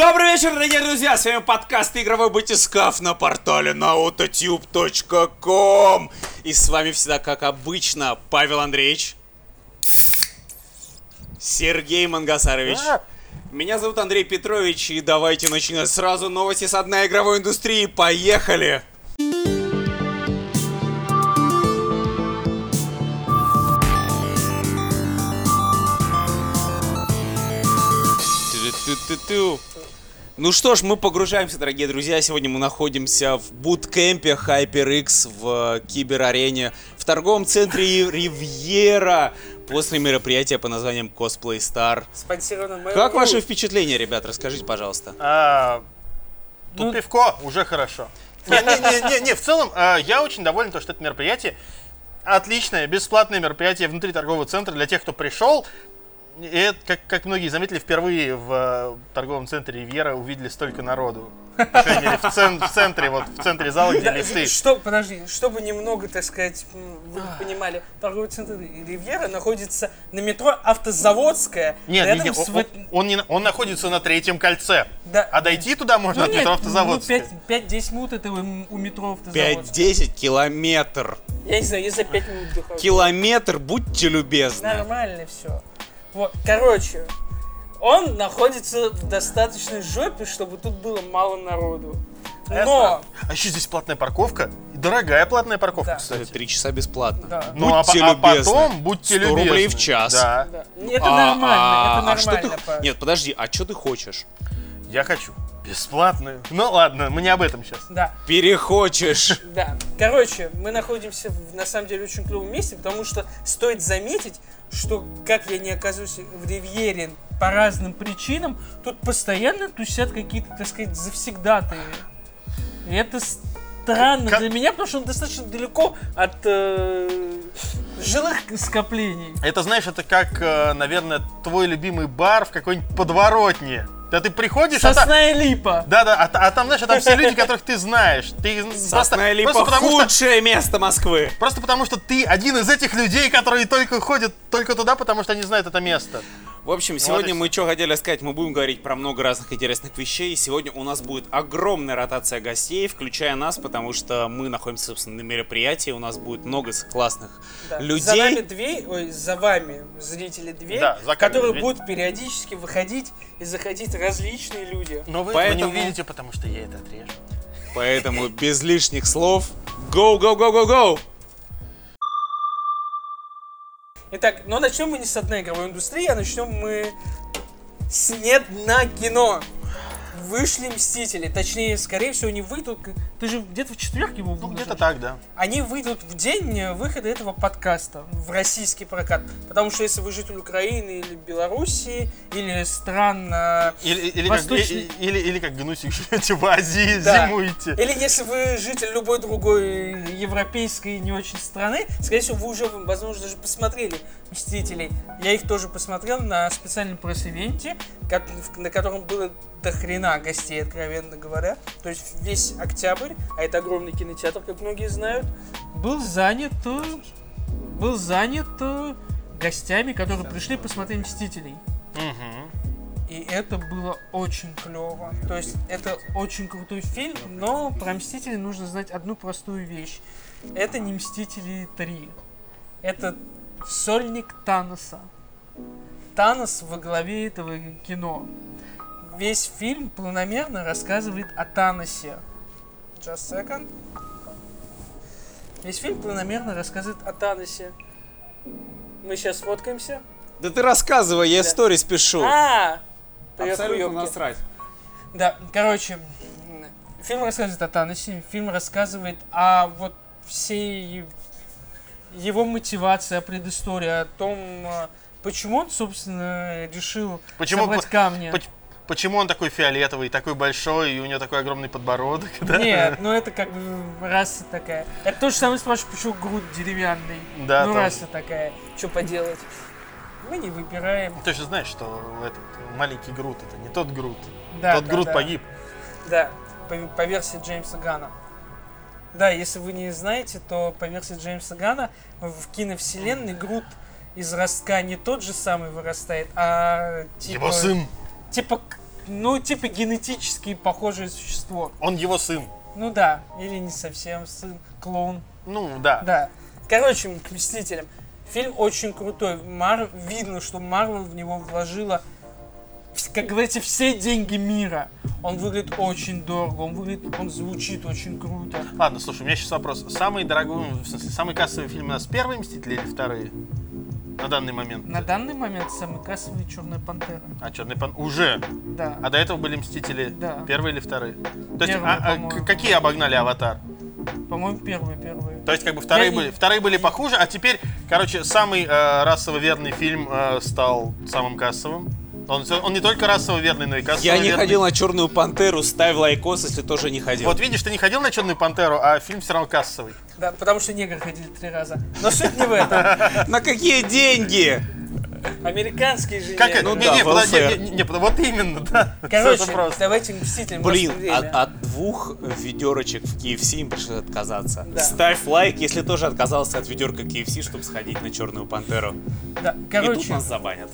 Добрый вечер, дорогие друзья! С вами подкаст «Игровой батискаф» на портале naototube.com И с вами всегда, как обычно, Павел Андреевич Сергей Мангасарович А. Меня зовут Андрей Петрович, и давайте начинать сразу новости с одной игровой индустрии. Поехали! Ту-ту-ту-ту. Ну что ж, мы погружаемся, дорогие друзья. Сегодня мы находимся в буткемпе HyperX в киберарене в торговом центре Ривьера после мероприятия по названием Cosplay Star. Спонсировано. Как ваши впечатления, ребят? Расскажите, пожалуйста. А, тут Ну- пивко уже хорошо. Не, не, не, не, не, в целом, а, я очень доволен, то, что это мероприятие отличное, бесплатное мероприятие внутри торгового центра для тех, кто пришел. И это, как, как многие заметили, впервые в э, торговом центре Ривьера увидели столько народу. В, цен- в центре, вот в центре зала, где Да, лифты. Что, подожди, чтобы немного, так сказать, вы понимали, торговый центр Ривьера находится на метро Автозаводская. Нет, рядом нет, с он, он не он находится на третьем кольце. Да. А дойти туда можно Ну от нет, метро ну Автозаводская. 5-10 минут это у у метро Автозаводская. 5-10 километр. Я не знаю, я за 5 минут дохожу. Километр, будьте любезны. Нормально все. Вот, короче, он находится в достаточной жопе, чтобы тут было мало народу. Но. А еще здесь платная парковка. Дорогая платная парковка, Да. кстати. Три часа бесплатно. да, Ну, а, Будьте по- а любезны. потом будьте 100 любезны. рублей в час. Да. да. Это А- нормально, а- это а что нормально. ты-. Нет, подожди, а что ты хочешь? Я хочу бесплатную. Ну ладно, мы не об этом сейчас. Да, Перехочешь. да. Короче, мы находимся в, на самом деле, очень клевом месте, потому что стоит заметить, что как я не оказываюсь в Ривьере по разным причинам, тут постоянно тусят какие-то, так сказать, завсегдатые. И это странно Как- для меня, потому что он достаточно далеко от э, жилых скоплений. Это, знаешь, это как, э, наверное, твой любимый бар в какой-нибудь подворотне. Да ты приходишь, а, та- Сосна и липа. да, да, а, а там, знаешь, а там все люди, которых ты знаешь. Ты просто, Сосна липа просто потому что худшее место Москвы. Просто потому, что ты один из этих людей, которые только ходят только туда, потому что они знают это место. В общем, сегодня и мы что хотели сказать, мы будем говорить про много разных интересных вещей. Сегодня у нас будет огромная ротация гостей, включая нас, потому что мы находимся, собственно, на мероприятии. У нас будет много классных Да. людей. За нами дверь, ой, за вами, зрители, дверь, Да, за которые дверь. будут периодически выходить и заходить различные люди. Но вы Поэтому- этого не увидите, потому что я это отрежу. Поэтому без лишних слов, go, go, go, go, go! Итак, но начнем мы не с одной игровой индустрии, а начнем мы с нет на кино. Вышли Мстители, точнее, скорее всего, они выйдут, ты же где-то в четверг его Ну, где-то так, да. Они выйдут в день э, выхода этого подкаста в российский прокат. Потому что если вы житель Украины или Белоруссии, или стран э, Или, или, как, Восточный- и- или, или как гнусик живете в Азии, Да. зимуете. Или если вы житель любой другой европейской не очень страны, скорее всего, вы уже, возможно, даже посмотрели «Мстителей». Я их тоже посмотрел на специальном пресс-ивенте, на котором было до хрена гостей, откровенно говоря. То есть весь октябрь, а это огромный кинотеатр, как многие знают, был занят, э, был занят э, гостями, которые пришли посмотреть «Мстителей». Мгм. И это было очень клево. То есть это очень крутой фильм, но про Мстителей нужно знать одну простую вещь. Это не Мстители 3. Это сольник Таноса. Танос во главе этого кино. Весь фильм планомерно рассказывает о Таносе. Just a second. Весь фильм планомерно рассказывает о Таносе. Мы сейчас сфоткаемся. Да ты рассказывай, я Да. сторис пишу. А! Привет, Абсолютно хуёвки. насрать. Да, короче, фильм рассказывает о Таносе, фильм рассказывает о вот всей его мотивации, о предыстории, о том, э, почему он, собственно, решил Почему, собрать камни. поч- почему он такой фиолетовый, такой большой, и у него такой огромный подбородок, да? Нет, ну это как бы раса такая. Это то же самое спрашиваешь, почему грудь деревянный. Да, ну тоже. раса такая. Что поделать? Мы не выбираем. Ты же знаешь, что этот маленький Грут это не тот Грут. Да, тот да, Грут да. погиб. Да, по, по версии Джеймса Гана. Да, если вы не знаете, то по версии Джеймса Гана в киновселенной Грут из ростка не тот же самый вырастает, а типа... Его сын. Типа, ну, типа генетически похожее существо. Он его сын. Ну да, или не совсем сын, клоун. Ну, да. Да. Короче, к Мстителям. Фильм очень крутой. Мар... Видно, что Марвел в него вложила, как говорится, все деньги мира. Он выглядит очень дорого, он выглядит, он звучит очень круто. Ладно, слушай, у меня сейчас вопрос. Самый дорогой, в смысле, самый кассовый фильм у нас первые Мстители или вторые? На данный момент. На данный момент самый кассовый Черная Пантера. А Черный пан уже. Да. А до этого были Мстители Да. первые или вторые? То есть, Первые, а- а какие обогнали Аватар? По-моему, первые, первые. То есть, как бы вторые Я- были, вторые были похуже, а теперь, короче, самый э, расово верный фильм э, стал самым кассовым. Он, он не только расово верный, но и кассово Я не верный. ходил на Черную Пантеру, ставь лайкос, если тоже не ходил. Вот видишь, ты не ходил на Черную Пантеру, а фильм все равно кассовый. Да, потому что негры ходили три раза. Но суть не в этом. На какие деньги? Американские же Как? Ну не, да, не, подожди, не, не, вот именно, да. Короче, давайте Мстителям. Блин, от, от двух ведерочек в KFC им пришлось отказаться. Да. Ставь лайк, если тоже отказался от ведерка KFC, чтобы сходить на Черную Пантеру. Да, И тут короче, нас забанят.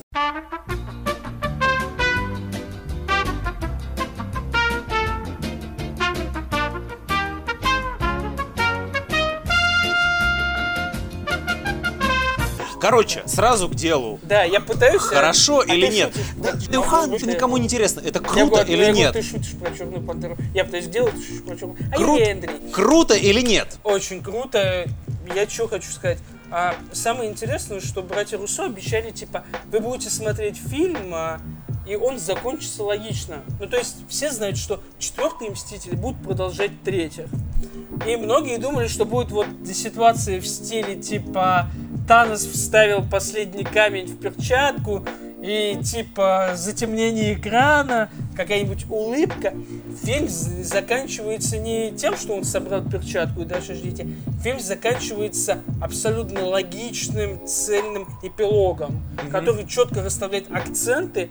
Короче, сразу к делу. да, я пытаюсь... а- Хорошо а или ты нет? шутишь. Да, Да, быть, никому не интересно, это круто говорю, или я говорю, нет? Ты шутишь про Черную Пантеру. Я пытаюсь сделать, ты шутишь про Черную А Кру- я Эндрей. Круто или нет? Очень круто. Я что хочу сказать. А, самое интересное, что братья Руссо обещали, типа, вы будете смотреть фильм, а, и он закончится логично. Ну, то есть, все знают, что четвертые Мстители будут продолжать третьих. И многие думали, что будет вот ситуация в стиле, типа, Танос вставил последний камень в перчатку, и типа затемнение экрана, какая-нибудь улыбка. Фильм заканчивается не тем, что он собрал перчатку и дальше ждите. Фильм заканчивается абсолютно логичным, цельным эпилогом, который четко расставляет акценты.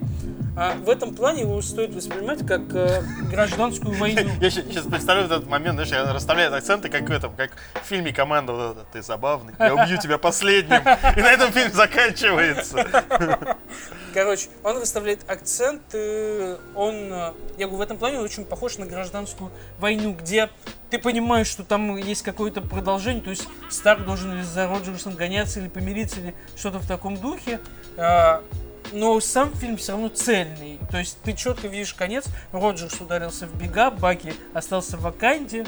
А в этом плане его стоит воспринимать как э, гражданскую войну. Я сейчас представляю этот момент, знаешь, я расставляю акценты, как в этом, как в фильме «Команда», вот это, ты забавный, я убью тебя последним, и на этом фильм заканчивается. Короче, он расставляет акценты, он, э, я говорю, в этом плане очень похож на гражданскую войну, где ты понимаешь, что там есть какое-то продолжение, то есть Старк должен за Роджерсом гоняться или помириться, или что-то в таком духе. Но сам фильм все равно цельный. То есть ты четко видишь конец. Роджерс ударился в бега, Баки остался в Ваканде.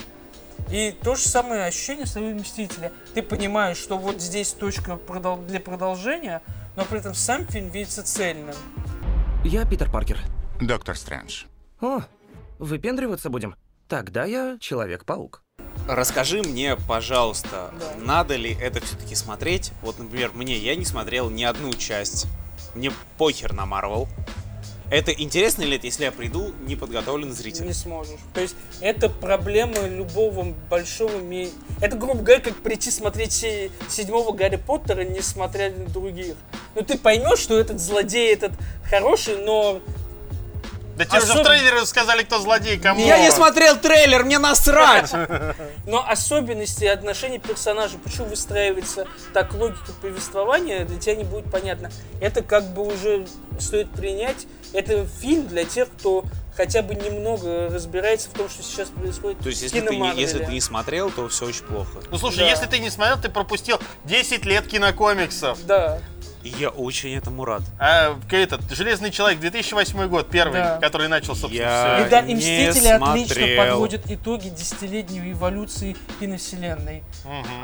И то же самое ощущение своего Мстителя. Ты понимаешь, что вот здесь точка для продолжения, но при этом сам фильм видится цельным. Я Питер Паркер. Доктор Стрэндж. О, выпендриваться будем? Тогда я Человек-паук. Расскажи мне, пожалуйста, Да. надо ли это все-таки смотреть? Вот, например, мне, я не смотрел ни одну часть. Мне похер на Марвел. Это интересно ли это, если я приду неподготовленный зритель? Не сможешь. То есть это проблема любого большого ми... Это, грубо говоря, как прийти смотреть се- седьмого Гарри Поттера, несмотря на других. Ну ты поймешь, что этот злодей, этот хороший, но Да тебе уже в трейлере сказали, кто злодей, кому. Я не смотрел трейлер, мне насрать! Но особенности отношений персонажей, почему выстраивается так логика повествования, для тебя не будет понятно. Это как бы уже стоит принять. Это фильм для тех, кто хотя бы немного разбирается в том, что сейчас происходит То есть, в если ты, не, если ты не смотрел, то все очень плохо. Ну слушай, Да. если ты не смотрел, ты пропустил 10 лет кинокомиксов. Да. И я очень этому рад. А этот Железный человек 2008 год, первый, Да. который начал, собственно, Я- все. И да, и не Мстители отлично подводят итоги десятилетней эволюции киновселенной.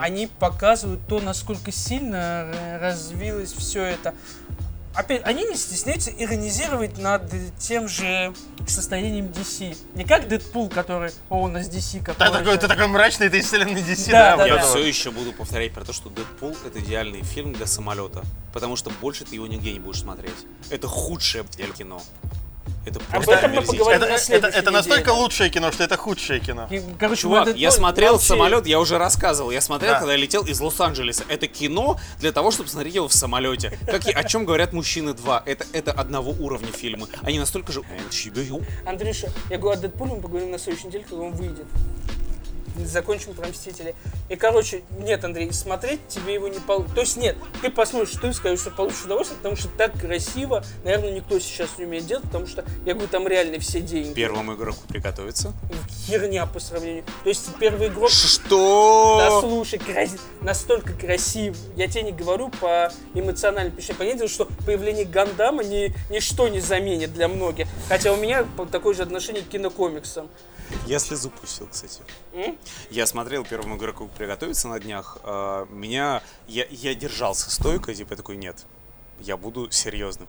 Они показывают то, насколько сильно э, развилось все это. Опять, они не стесняются иронизировать над тем же состоянием DC. Не как Дэдпул, который, о, у нас DC Ты какой такой, ты такой мрачный, ты из вселенной DC, Да, да? да, я это все еще буду повторять про то, что Дэдпул это идеальный фильм для самолета. Потому что больше ты его нигде не будешь смотреть. Это худшее блядь, кино. Это просто этом мы поговорим Это, на это, это настолько неделе. лучшее кино, что это худшее кино. И, Короче, Чувак, я смотрел вообще- самолет, я уже рассказывал. Я смотрел, Да. когда я летел из Лос-Анджелеса. Это кино для того, чтобы смотреть его в самолете. Как и о чем говорят мужчины 2. Это, это одного уровня фильмы. Они настолько же. Андрюша, я говорю, о Дэдпуле мы поговорим на следующей неделе, когда он выйдет. Закончим про Мстители. И, короче, нет, Андрей, смотреть тебе его не получится. То есть нет, ты посмотришь, ты скажешь, что получишь удовольствие, потому что так красиво, наверное, никто сейчас не умеет делать, потому что, я говорю, там реально все деньги. Первому игроку приготовиться. Херня по сравнению. То есть первый игрок... Да Что? слушай, крас- настолько красив. Я тебе не говорю по эмоциональной причине. Понятно, что появление Гандама ни, ничто не заменит для многих. Хотя у меня такое же отношение к кинокомиксам. Я слезу пустил, кстати. М? Я смотрел первому игроку приготовиться на днях. а, Меня... Я, я держался стойко, типа такой, нет, я буду серьезным.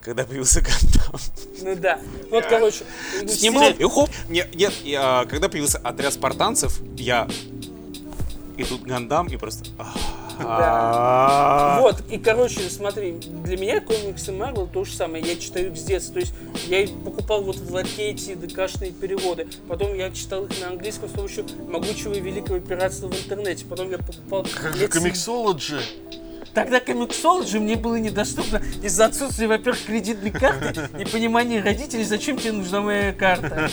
Когда появился Гандам. Ну да. Вот, короче. Снимал, и хоп. Нет, нет, я- когда появился отряд спартанцев, я... И тут Гандам, и просто... а, Вот, и, короче, смотри, для меня комиксы Марвел то же самое. Я читаю их с детства. То есть я покупал вот в ларкете ДКшные переводы. Потом я читал их на английском с помощью могучего и великого пиратства в интернете. Потом я покупал... Комиксологи. Тогда комиксологи мне было недоступно из-за отсутствия, во-первых, кредитной карты, непонимания родителей, зачем тебе нужна моя карта.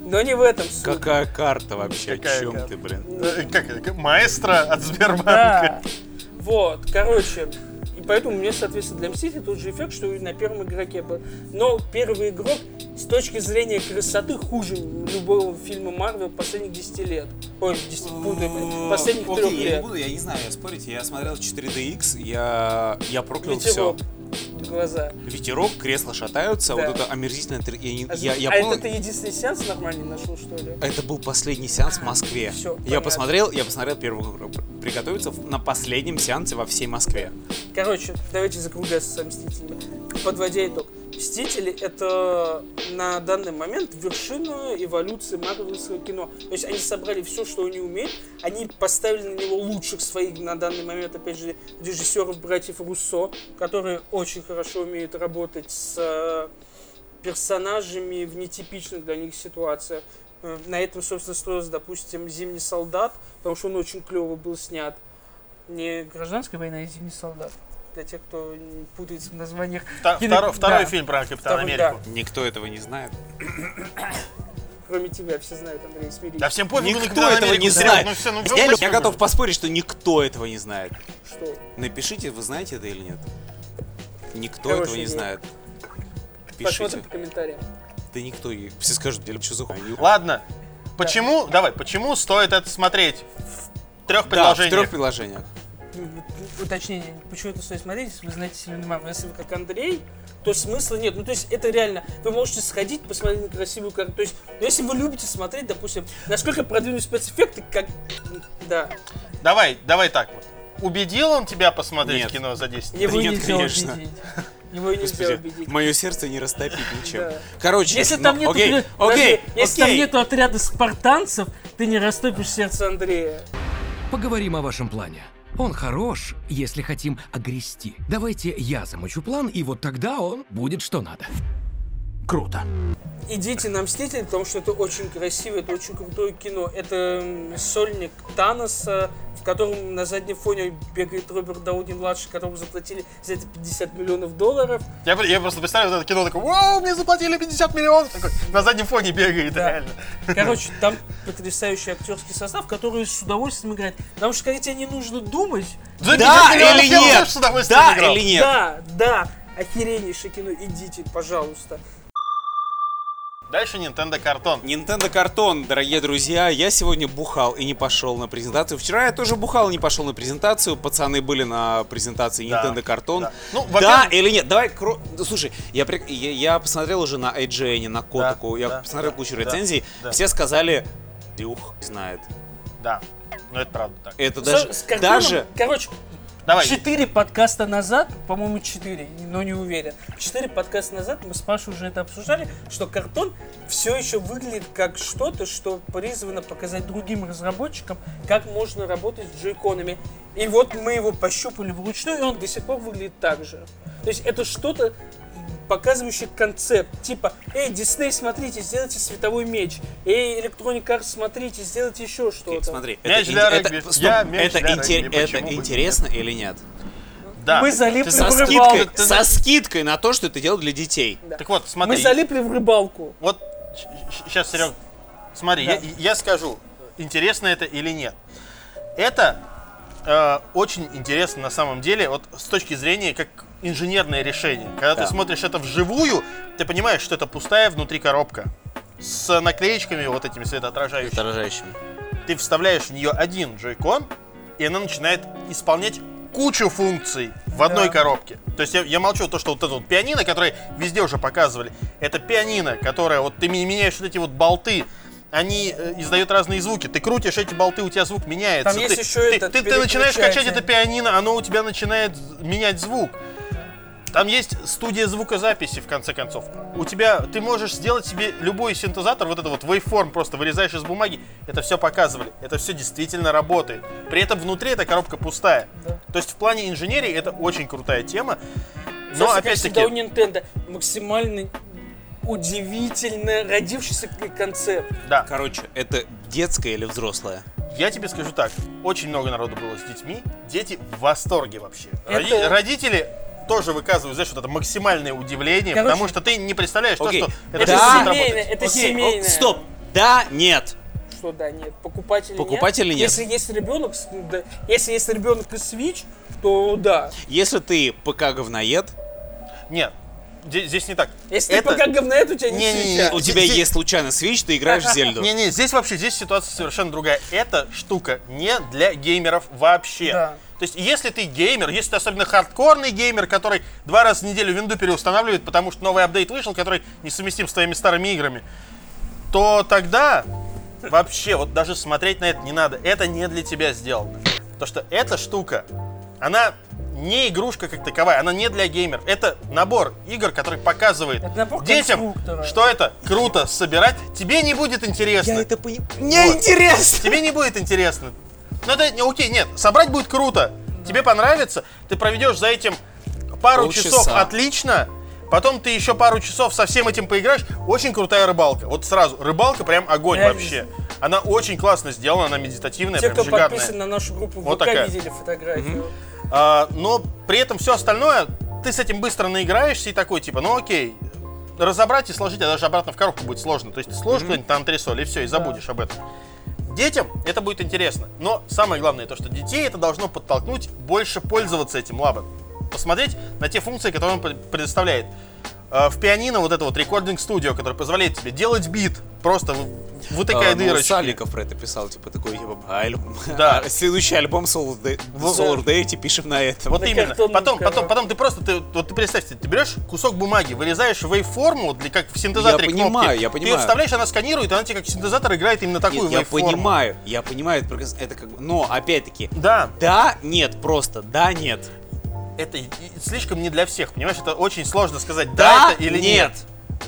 Но не в этом суть. Какая карта вообще? Какая О чем карта? ты, блин? Э, Как? Маэстро от Сбербанка. Да. Вот, короче. И поэтому мне, соответственно, для Мстителей тот же эффект, что и на первом игроке был. Но первый игрок с точки зрения красоты хуже любого фильма Марвел последних 10 лет. Ой, 10, путаю, блин, последних трех я не лет. буду, я не знаю, спорите, я смотрел 4DX, я, я проклял все. Глаза. Ветерок, кресла шатаются, Да. вот это омерзительное... тр- Я, не- А, я, я а это ты единственный сеанс нормальный нашел, что ли? Это был последний сеанс в Москве. Я понятно. посмотрел, я посмотрел первый игрок приготовиться на последнем сеансе во всей Москве. Короче, давайте закругляться со Мстителями. Подводя итог. Мстители — это на данный момент вершина эволюции марвелского кино. То есть они собрали все, что они умеют, они поставили на него лучших своих на данный момент, опять же, режиссеров братьев Руссо, которые очень хорошо умеют работать с э, персонажами в нетипичных для них ситуациях. Э, На этом, собственно, строился, допустим, «Зимний солдат», потому что он очень клево был снят. Не «Гражданская война», а «Зимний солдат». Для тех, кто путается в названиях. Вта- Кино- второй- Второй да. фильм про Капитана Второй, Америку. Никто этого не знает. Кроме тебя, все знают, Андрей, смирись. Да всем пофигу на Никто Капитана этого Америку, не знает. Ну все, ну Я, я готов поспорить, что никто этого не знает. Что? Напишите, вы знаете это или нет? Никто Хорошая этого не идея. знает. Посмотрим Пишите. по комментариям. Да никто. и- Все скажут, я что за хуйню. Ладно. Почему, давай, почему стоит это смотреть? В трех Да, в предложениях. трех предложениях. М, Уточнение. Почему это стоит смотреть, если вы знаете сильно Марвел? Если вы как Андрей, то смысла нет. Ну, то есть, это реально. Вы можете сходить, посмотреть на красивую карту. То есть, ну, если вы любите смотреть, допустим, насколько продвинуть спецэффекты, как... Да. Давай, давай так вот. Убедил он тебя посмотреть Нет. кино за 10 Его нет, нельзя конечно. убедить. Его нельзя Господи, убедить. мое сердце не растопить ничем. Да. Короче, Если ну, там нету, окей, при- окей, подожди, если там окей. нету отряда спартанцев, ты не растопишь сердце Андрея. Поговорим о вашем плане. Он хорош, если хотим огрести. Давайте я замучу план, и вот тогда он будет что надо. Круто. Идите на Мстители, потому что это очень красиво, это очень крутое кино. Это сольник Таноса, в котором на заднем фоне бегает Роберт Дауни младший, которому заплатили за это 50 миллионов долларов. Я, я просто представляю вот это кино, такой, вау, мне заплатили 50 миллионов. Такой, на заднем фоне бегает, Да. реально. Короче, там потрясающий актерский состав, который с удовольствием играет. Потому что когда тебе не нужно думать, За 50 Да или нет? с Да играл. или нет? да, да, охереннейшее кино, идите, пожалуйста. Дальше Nintendo картон. Nintendo картон, дорогие друзья. Я сегодня бухал и не пошел на презентацию. Вчера я тоже бухал и не пошел на презентацию. Пацаны были на презентации Да, Nintendo картон. да. Ну, да или нет? Давай, кро- да, слушай, я, при- я, я посмотрел уже на IGN, на Котаку, я да, посмотрел да, кучу да, рецензий. да. Все сказали, Дюх знает. Да, ну это правда так. Это С- даже, с картоном, даже Короче, Давай. Четыре подкаста назад, по-моему, четыре, но не уверен. Четыре подкаста назад мы с Пашей уже это обсуждали, что картон все еще выглядит как что-то, что призвано показать другим разработчикам, как можно работать с джойконами. И вот мы его пощупали вручную, и он до сих пор выглядит так же. То есть это что-то показывающий концепт. Типа, эй, Дисней, смотрите, сделайте световой меч. Эй, Electronic Arts, смотрите, сделайте еще что-то. Смотри, Мяч это, для это- регби. стоп, Я мяч это, для инте- регби, это почему бы интересно или нет? Да. Мы залипли со в скидкой, рыбалку. со скидкой на то, что ты делал для детей. Так вот, смотри. Мы залипли в рыбалку. Вот сейчас, Серег, смотри, Да. я, я скажу. интересно это или нет. Это э, очень интересно на самом деле, вот с точки зрения как инженерное решение. Когда Да. ты смотришь это вживую, ты понимаешь, что это пустая внутри коробка с наклеечками вот этими светоотражающими. Отражающим. Ты вставляешь в нее один джойкон, и она начинает исполнять кучу функций в одной Да. коробке. То есть я, я молчу то, что вот это вот пианино, которое везде уже показывали, это пианино, которое вот ты меняешь вот эти вот болты, они э, издают разные звуки. Ты крутишь эти болты, у тебя звук меняется. Там есть ты, еще ты, этот ты- ты начинаешь качать это пианино, оно у тебя начинает менять звук. Там есть студия звукозаписи, в конце концов. У тебя, ты можешь сделать себе любой синтезатор, вот это вот waveform просто вырезаешь из бумаги, это все показывали, это все действительно работает. При этом внутри эта коробка пустая. Да. То есть в плане инженерии это очень крутая тема. Но всегда у опять-таки, Nintendo максимально удивительно родившийся концепт. да, Короче, это детская или взрослая? я тебе скажу так, очень много народу было с детьми, дети в восторге вообще. Роди- Это- Родители тоже выказывают, знаешь, вот это максимальное удивление, Короче, потому что ты не представляешь, то, окей. что Это всё Да. семейное, это Окей, семейное. о, Стоп! Да, нет. Что да, нет. Покупателей Покупателей нет. Если есть ребенок, да, если есть ребенок и Switch, то да. Если ты ПК-говноед, Нет, здесь, здесь не так. Если Это- ты пока говноед, у тебя не Не-не-не, Switch. у тебя Здесь- есть случайно Switch, ты играешь в Зельду. Не-не, здесь вообще, здесь ситуация совершенно другая. Эта штука не для геймеров вообще. Да. То есть, если ты геймер, если ты особенно хардкорный геймер, который два раза в неделю винду переустанавливает, потому что новый апдейт вышел, который несовместим с твоими старыми играми, то тогда вообще вот даже смотреть на это не надо. Это не для тебя сделано. Потому что эта штука, она не игрушка как таковая, она не для геймеров. Это набор игр, который показывает набор детям, что это круто собирать. Тебе не будет интересно. Я это понимаю. Мне Вот. интересно. Тебе не будет интересно. Ну это, не- окей, нет, собрать будет круто. Тебе понравится, ты проведешь за этим пару Полчаса. часов отлично, потом ты еще пару часов со всем этим поиграешь. Очень крутая рыбалка. Вот сразу, рыбалка прям огонь Реально. вообще. Она очень классно сделана, она медитативная, Те, прям кто шикарная. подписан на нашу группу Вот ВК, такая. видели фотографию. А, но при этом все остальное, ты с этим быстро наиграешься и такой, типа, ну окей, разобрать и сложить, а даже обратно в коробку будет сложно. То есть ты сложишь какой-нибудь на антресоль и все, и забудешь об этом. Детям это будет интересно. Но самое главное то, что детей это должно подтолкнуть больше пользоваться этим лабом. Посмотреть на те функции, которые он пред- предоставляет. Э, В пианино вот это вот рекординг студио, который позволяет тебе делать бит, просто в- вытыкая А, ну, дырочки. Саликов про это писал, типа такой, типа, альбом. Да. А следующий альбом Solar Day-. Solar Date пишем на этом. Вот На именно. Потом, потом, потом ты просто, ты, вот ты представь себе, ты берешь кусок бумаги, вырезаешь waveform, для, как в синтезаторе Я кнопки. понимаю, я Ты понимаю. ее вставляешь, она сканирует, она тебе как синтезатор играет именно такую Нет, я waveform. понимаю, я понимаю, это это как бы, но опять-таки, Да, да, нет, просто, да, нет. Это слишком не для всех, понимаешь? Это очень сложно сказать, да, Да, это или нет. нет.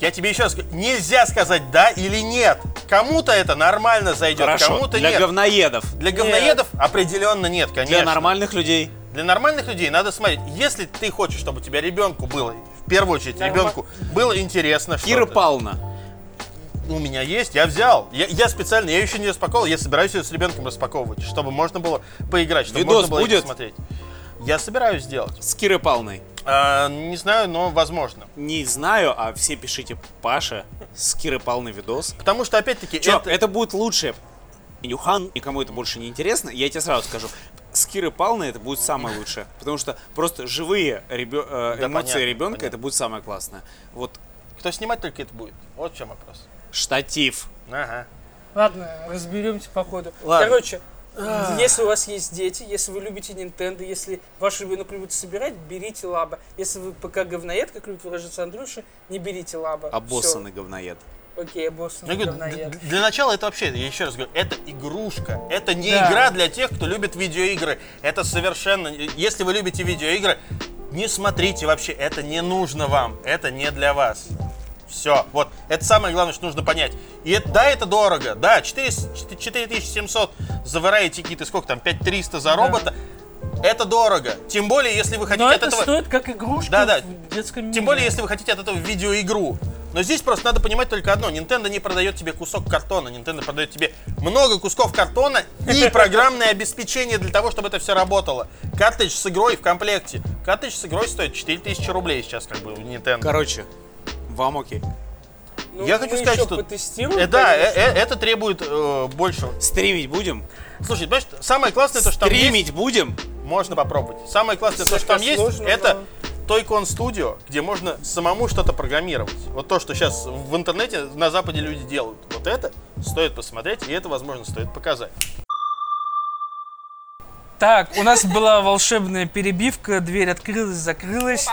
Я тебе еще раз говорю, нельзя сказать да или нет. Кому-то это нормально зайдет, Хорошо, кому-то для нет. говноедов, Для говноедов определенно нет, конечно. для нормальных людей. Для нормальных людей надо смотреть. Если ты хочешь, чтобы у тебя ребенку было, в первую очередь Норма- ребенку было интересно, Кира. Павловна, У меня есть, я взял. Я, я специально, я еще не распаковал, я собираюсь ее с ребенком распаковывать, чтобы можно было поиграть, чтобы Видос можно было будет? посмотреть. Я собираюсь сделать. с Кирой Павловной. А, не знаю, но возможно. Не знаю, а все пишите Паша с Кирой Павловной видос. Потому что, опять-таки, Чё, это... это... будет лучше. Нюхан, никому это больше не интересно, я тебе сразу скажу. С Кирой Павловной это будет самое лучшее. Потому что просто живые ребё- э, Да, эмоции понятно, ребенка понятно. это будет самое классное. Вот Кто снимать только это будет. Вот в чем вопрос. штатив. Ага. Ладно, разберемся по ходу. Ладно. Короче, если у вас есть дети, если вы любите Nintendo, если ваш ребенок любит собирать, берите лаба. Если вы пока говноед, как любит выражаться Андрюша, не берите лаба. Обоссанный говноед. Всё. Окей, обоссанный Я говорю, говноед. д- для начала это вообще, я еще раз говорю, это игрушка. Это не Да. игра для тех, кто любит видеоигры. Это совершенно... Если вы любите видеоигры, не смотрите вообще, это не нужно вам. Это не для вас. Все, вот, это самое главное, что нужно понять. И это, да, это дорого, да, 4, 4700 за variety kit и сколько там, 5300 за робота, это дорого. Тем более, если вы хотите Но от это этого... стоит как игрушка Да-да. в детском мире. Тем более, если вы хотите от этого видеоигру. Но здесь просто надо понимать только одно. Nintendo не продает тебе кусок картона. Nintendo продает тебе много кусков картона и программное обеспечение для того, чтобы это все работало. Картридж с игрой в комплекте. Картридж с игрой стоит 4000 рублей сейчас как бы у Nintendo. Короче, вам окей. Ну, Я хочу сказать, что- Э, да, э, э, это требует э, большего. Стримить будем? Слушай, понимаешь, самое классное то, что там есть, Стримить будем? можно попробовать. Самое классное то, что там есть, сложно, это Toycon Studio, где можно самому что-то программировать. Вот то, что сейчас в интернете на Западе люди делают. Вот это стоит посмотреть, и это, возможно, стоит показать. Так, у нас была волшебная перебивка, дверь открылась, закрылась.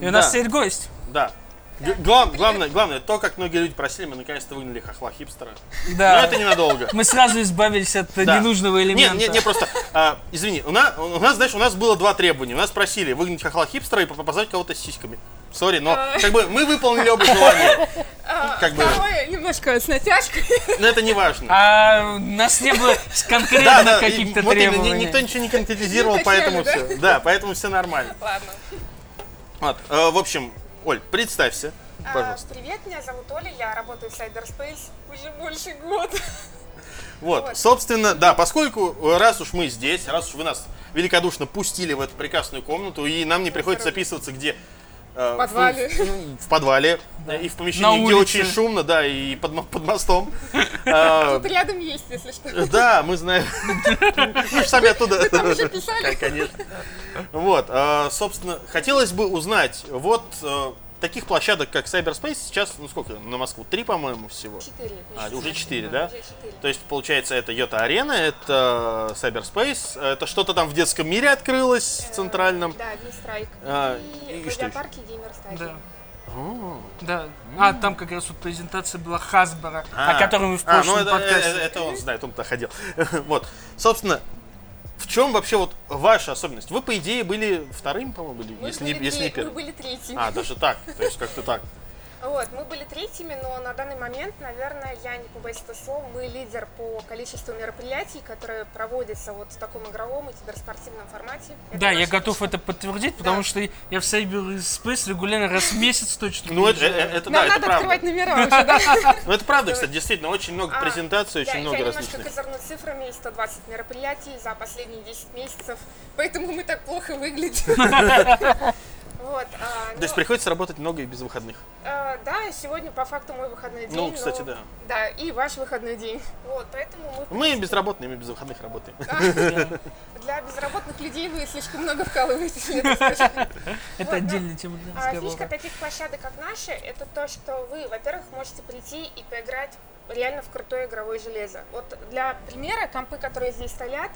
И у нас теперь гость. Да. Глав- главное, главное, то, как многие люди просили, мы наконец-то выгнали хохла хипстера. Да. Но это ненадолго. Мы сразу избавились от Да. ненужного Не, элемента. не, не, просто, а, извини, у нас, у нас, знаешь, у нас было два требования. У нас просили выгнать хохла хипстера и по- позвать кого-то с сиськами. Сори, но как бы мы выполнили оба желания. Как бы, немножко с натяжкой. но это не важно. А у нас не было конкретно каких-то требований. никто ничего не конкретизировал, поэтому все. Да, поэтому все нормально. Ладно. Вот, э, в общем, Оль, представься, А, пожалуйста. Привет, меня зовут Оля, я работаю в Cyberspace уже больше года. Вот, вот. собственно, да, поскольку э, раз уж мы здесь, раз уж вы нас великодушно пустили в эту прекрасную комнату, и нам не приходится записываться где... э, В подвале. В, в подвале и в помещении, где очень шумно, да, и под, под мостом. Э, Тут рядом есть, если что. Да, мы знаем. Мы же сами оттуда. Там уже писали. Конечно. Вот, э, собственно, хотелось бы узнать, вот э, таких площадок, как Cyberspace, сейчас, ну сколько, на Москву? Три, по-моему, всего. Четыре. А, уже четыре, да? Уже четыре. То есть, получается, это Йота Арена, это Cyberspace, это что-то там в детском мире открылось, в центральном. Да, Винстрайк. А, И и в что еще? авиапарке Геймер Да. О. Да. А, там как раз вот презентация была Хасбара, А, о котором мы в а, прошлом ну это, подкасте. это- это он знает, он туда ходил. Вот. Собственно, в чем вообще вот ваша особенность? Вы, по идее, были вторым, по-моему, были, Мы если, не, были если не тре- Мы первым. были третьими. А, даже так, то есть как-то так. Вот, мы были третьими, но на данный момент, наверное, я не побоюсь этого слова, мы лидер по количеству мероприятий, которые проводятся вот в таком игровом и киберспортивном формате. Это Да, я готов это подтвердить, потому что я в Cyberspace регулярно раз в месяц точно Ну, это, это, да, Нам это надо правда. открывать номера уже, да? Ну, это правда, кстати, действительно, очень много А, презентаций, очень я, много я немножко различных. козырну цифрами, 120 мероприятий за последние 10 месяцев, поэтому мы так плохо выглядим. Вот, а, То есть ну, приходится работать много и без выходных. а, да, сегодня по факту мой выходной день. Ну, кстати, но- да. Да, и ваш выходной день. Вот, поэтому мы... Мы безработные, мы без выходных работаем. Для безработных людей вы слишком много вкалываете. Это Вот, отдельная тема для А фишка разговора. таких площадок, как наши, это то, что вы, во-первых, можете прийти и поиграть реально в крутое игровое железо. Вот для примера, компы, которые здесь стоят,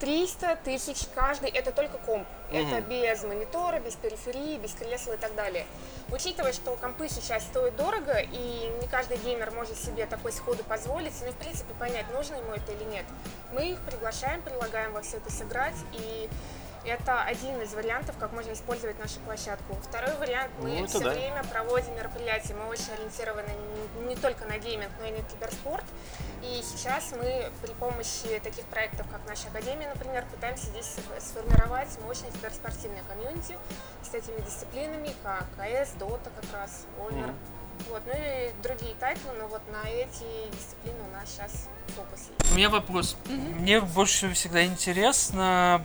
300 тысяч каждый, это только комп. Это без монитора, без периферии, без кресла и так далее. Учитывая, что компы сейчас стоят дорого, и не каждый геймер может себе такой сходу позволить, ну, в принципе, понять, нужно ему это или нет, мы их приглашаем, предлагаем во все это сыграть, и это один из вариантов, как можно использовать нашу площадку. Второй вариант, мы Ну, все да. время проводим мероприятия, мы очень ориентированы не, только на гейминг, но и на киберспорт. И сейчас мы при помощи таких проектов, как наша Академия, например, пытаемся здесь сф- сформировать мощное киберспортивное комьюнити с этими дисциплинами, как КС, Дота как раз, Ольмер. Вот, ну и другие тайтлы, но вот на эти дисциплины у нас сейчас фокус есть. У меня вопрос. Мне больше всегда интересно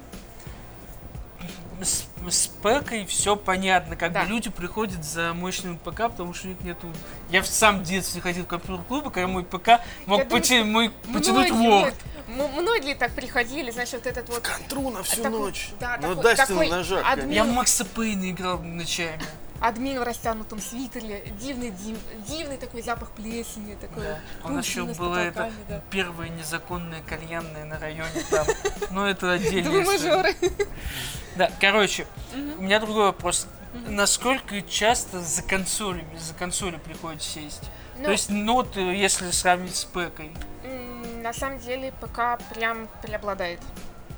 с, с ПЭКой все понятно, как Да. бы люди приходят за мощным ПК, потому что у них нету... Я в сам детстве ходил в компьютер клуб, когда мой ПК мог Я думаю, поти- что мой- потянуть Word. многие так приходили, знаешь, вот этот вот... Контру на всю такой- ночь. да, Ну, такой- дашь ты такой на ножах. админ. Я в Макса Пейна играл ночами. Админ в растянутом свитере, дивный, див- дивный такой запах плесени, такой У нас еще была это да. первая незаконная кальянная на районе там. Но это отдельная Две история. мажоры. Да, короче, у меня другой вопрос. Насколько часто за консолями, за консоли приходится сесть? Ну, То есть, ну вот, э, если сравнить с ПЭКой. на самом деле ПК прям преобладает.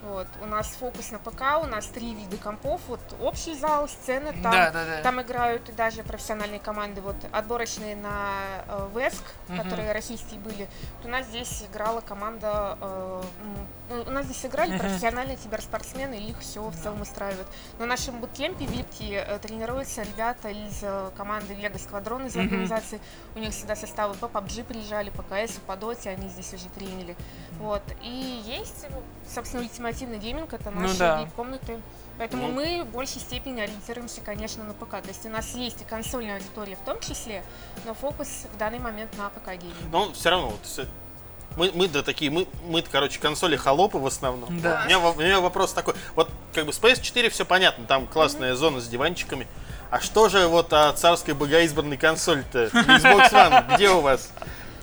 Вот. У нас фокус на ПК, у нас три вида компов. Вот общий зал, сцена, там, Да, да, да. там играют и даже профессиональные команды. Вот отборочные на э, ВЭСК, Мгм. которые российские были. Вот у нас здесь играла команда, э, у нас здесь играли Мгм. профессиональные киберспортсмены, и их все в целом устраивает. На нашем буткемпе випки э, тренируются ребята из э, команды Лего Сквадрон из Мгм. организации. У них всегда составы по PUBG приезжали, по КС, по Доте, они здесь уже тренили. Вот. И есть, собственно, ультимативный гейминг, это Ну наши да. VIP-комнаты. Поэтому Ну. мы в большей степени ориентируемся, конечно, на ПК. То есть у нас есть и консольная аудитория в том числе, но фокус в данный момент на ПК гейминг. Но все равно, вот, мы, мы да такие, мы, мы короче, консоли холопы в основном. Да. У меня, у меня вопрос такой. Вот как бы с PS4 все понятно, там классная зона с диванчиками. А что же вот а, царской богоизбранной консоль-то? Xbox One, где у вас?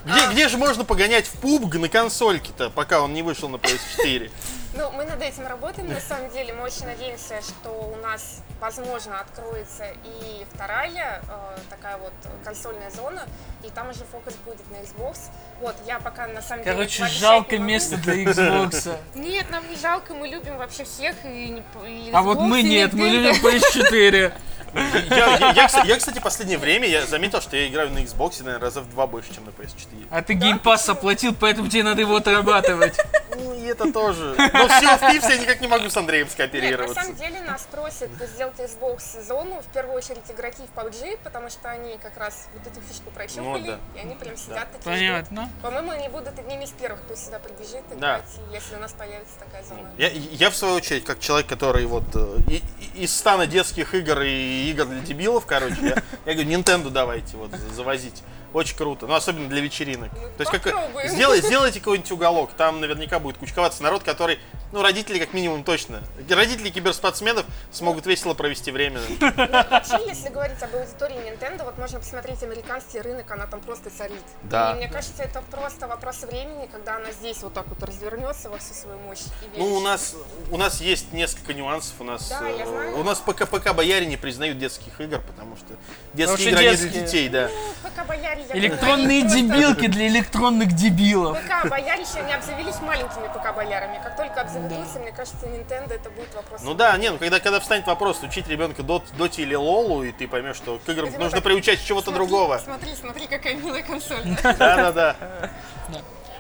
Где, где же можно погонять в PUBG на консольке-то, пока он не вышел на PS4? Ну, мы над этим работаем, на самом деле. Мы очень надеемся, что у нас, возможно, откроется и вторая э, такая вот консольная зона, и там уже фокус будет на Xbox. Вот, я пока на самом деле... Короче, жалко место для Xbox. Нет, нам не жалко, мы любим вообще всех, и, не- и А вот Xbox, мы и нет, мы любим PS4. Я, я- я, кстати- я, кстати, в последнее время я заметил, что я играю на Xbox, наверное, раза в два больше, чем на PS4. А ты геймпас оплатил, поэтому тебе надо его отрабатывать. Ну, и это тоже. Но в Sea of Thieves я никак не могу с Андреем Нет, на скооперироваться. самом деле нас просят сделать Xbox зону, в первую очередь игроки в PUBG, потому что они как раз вот эту фишку прощупали, Ну да. и они прям сидят такие ждут. Понятно. По-моему, они будут одними из первых, кто сюда прибежит Да. играть, если у нас появится такая зона. Я, я, в свою очередь, как человек, который вот э, и- из стана детских игр и игр для дебилов, короче, я, я говорю, Nintendo давайте вот за- завозить. Очень круто, ну особенно для вечеринок. То есть как, попробуем. сделай, сделайте какой-нибудь уголок, там наверняка будет кучковаться народ, который, ну родители как минимум точно, родители киберспортсменов смогут весело провести время. Вообще, если говорить об аудитории Nintendo, вот можно посмотреть американский рынок, она там просто царит. Да. И мне кажется, это просто вопрос времени, когда она здесь вот так вот развернется во всю свою мощь. Ну, у нас, у нас есть несколько нюансов. У нас, Да, я э, знаю. у нас ПК, ПК бояре не признают детских игр, потому что детские что игры не для детские. детей, да. Ну, пока бояре, Электронные дебилки для электронных дебилов. ПК боярище не обзавелись маленькими ПК боярами. Как только обзаведутся, мне кажется, Nintendo это будет вопрос. Ну да, не, ну когда, когда встанет вопрос учить ребенка дот, доте или лолу, и ты поймешь, что к играм нужно так. приучать с чего-то Смотри, другого. Смотри, смотри, какая милая консоль. Да-да-да.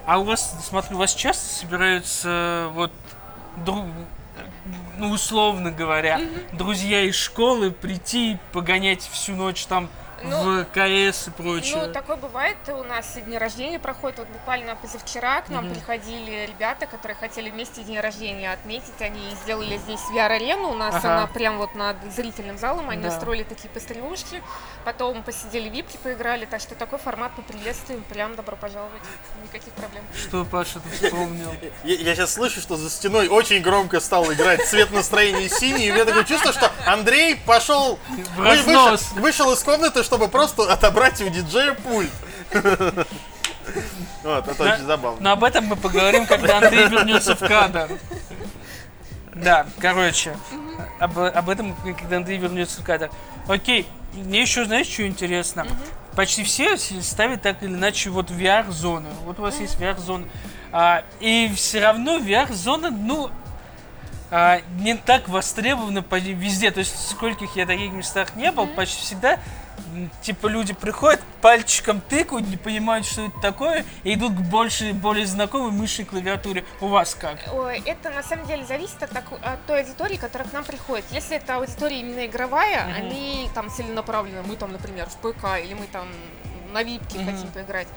А у вас, смотрю, у вас часто собираются вот дру- ну, условно говоря, друзья из школы прийти, погонять всю ночь там Ну, в КС и прочее. Ну, такое бывает. У нас и дни рождения проходят. Вот буквально позавчера к нам приходили ребята, которые хотели вместе день рождения отметить. Они сделали здесь VR-арену. У нас Ага. она прям вот над зрительным залом. Они Да. устроили такие пострелушки. Потом посидели випки, поиграли. Так что такой формат мы приветствуем. Прям добро пожаловать. Никаких проблем. Что, Паша, ты вспомнил? Я, сейчас слышу, что за стеной очень громко стал играть цвет настроения синий, и у меня такое чувство, что Андрей пошел, вышел, разнос. вышел из комнаты, чтобы просто отобрать у диджея пульт. Вот, это очень забавно. Но об этом мы поговорим, когда Андрей вернется в кадр. Да, короче, об, об этом, когда Андрей вернется в кадр. Окей, мне еще, знаешь, что интересно? Почти все ставят так или иначе вот VR-зоны. Вот у вас есть VR-зона. А, и все равно VR-зона, ну, а, не так востребована по- везде. То есть, в скольких я таких местах не был, почти всегда типа люди приходят, пальчиком тыкают, не понимают, что это такое, и идут к больше, более знакомой мыши и клавиатуре. У вас как? Ой, Это на самом деле зависит от, таку- от той аудитории, которая к нам приходит. Если это аудитория именно игровая, Мгм. они там целенаправленно, мы там, например, в ПК, или мы там на випке Мгм. хотим поиграть.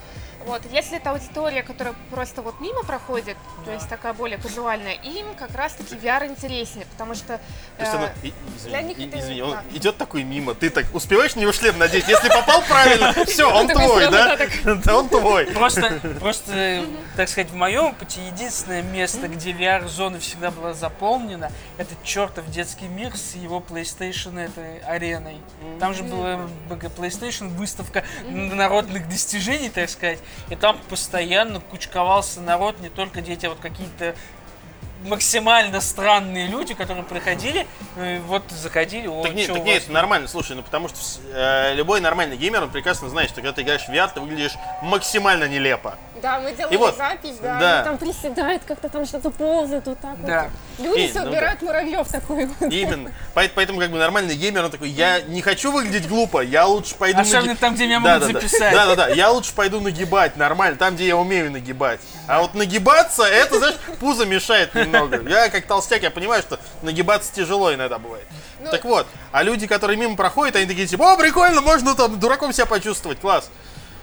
Вот. Если это аудитория, которая просто вот мимо проходит, то есть такая более казуальная, им как раз-таки VR интереснее, потому что... То есть э, оно- и- для извини, них и- это извини, не он так. идет такой мимо, ты так успеваешь на него шлем надеть? Если попал правильно, все, он твой, да? да, Да, он твой. Просто, просто, так сказать, в моем опыте единственное место, где VR-зона всегда была заполнена, это чертов детский мир с его PlayStation этой ареной. Там же была PlayStation выставка народных достижений, так сказать, и там постоянно кучковался народ, не только дети, а вот какие-то максимально странные люди, которые приходили, э, вот заходили, о, Так нет, так нет, это нормально, слушай, ну потому что э, любой нормальный геймер, он прекрасно знает, что когда ты играешь в VR, ты выглядишь максимально нелепо. Да, мы делали И вот, запись, да, да. они там приседают, как-то там что-то ползают, вот так Да. вот. Люди И, ну да. собирают муравьев такой вот. Именно. Поэт- Поэтому как бы нормальный геймер, он такой, я не хочу выглядеть глупо, я лучше пойду Особенно наги- там, где меня Да, могут да, да. записать. Да, да, да. Я лучше пойду нагибать нормально, там, где я умею нагибать. А вот нагибаться, это, знаешь, пузо мешает немного. Я как толстяк, я понимаю, что нагибаться тяжело иногда бывает. Ну, Так вот, а люди, которые мимо проходят, они такие типа, о, прикольно, можно там дураком себя почувствовать, класс.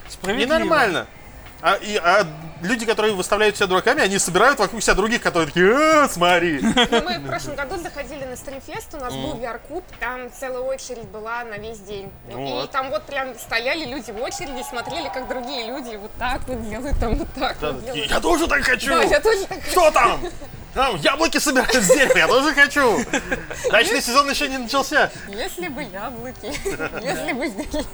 Справедливо. Ненормально. А, и, а люди, которые выставляют себя дураками, они собирают вокруг себя других, которые такие, «А, смотри. Ну, мы в прошлом году заходили на стримфест, у нас был VR-куб, там целая очередь была на весь день. И Вот. там вот прям стояли люди в очереди, смотрели, как другие люди вот так вот делают, там вот так Да, вот делают. Я тоже так хочу. Да, я тоже так Что там? Там яблоки собирают с дерева, я тоже хочу. Дачный сезон еще не начался. Если бы яблоки, если бы здесь.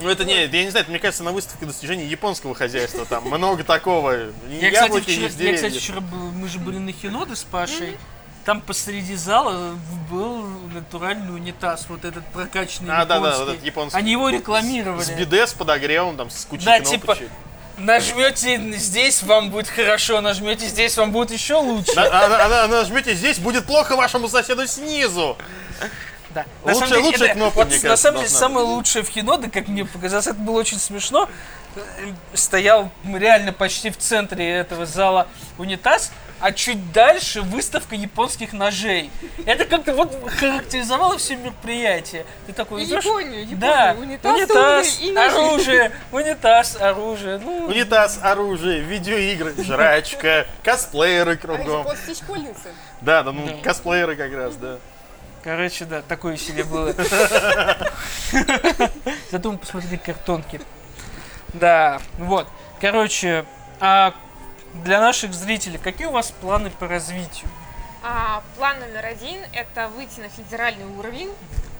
Ну это не, я не знаю, это, мне кажется, на выставке достижений японского хозяйства там много такого. Я, кстати, вчера, я, кстати, вчера был, мы же были на Хиноде с Пашей. Там посреди зала был натуральный унитаз, вот этот прокачанный А, да, да, японский. вот этот японский. Они его рекламировали. С биде, с подогревом, там, с кучей Да, кнопочек. типа, нажмете здесь, вам будет хорошо, нажмете здесь, вам будет еще лучше. А- а- а- нажмете здесь, будет плохо вашему соседу снизу. Да. Лучше- лучшая кнопка, вот мне на кажется, самом деле, самое лучшее в Хиноде, как мне показалось, это было очень смешно. Стоял реально почти в центре этого зала унитаз, а чуть дальше выставка японских ножей. Это как-то вот характеризовало все мероприятие. Ты такой идешь... Японию, Японию, Да, унитаз, унитаз, и ножи. оружие, унитаз, оружие. Ну, Унитаз, оружие, видеоигры, жрачка, косплееры А кругом. постичкольницы. Да, да, ну, косплееры как раз, да. Короче, да, такое себе было. Зато мы посмотрели картонки. Да, вот. Короче, а для наших зрителей, какие у вас планы по развитию? А, план номер один – это выйти на федеральный уровень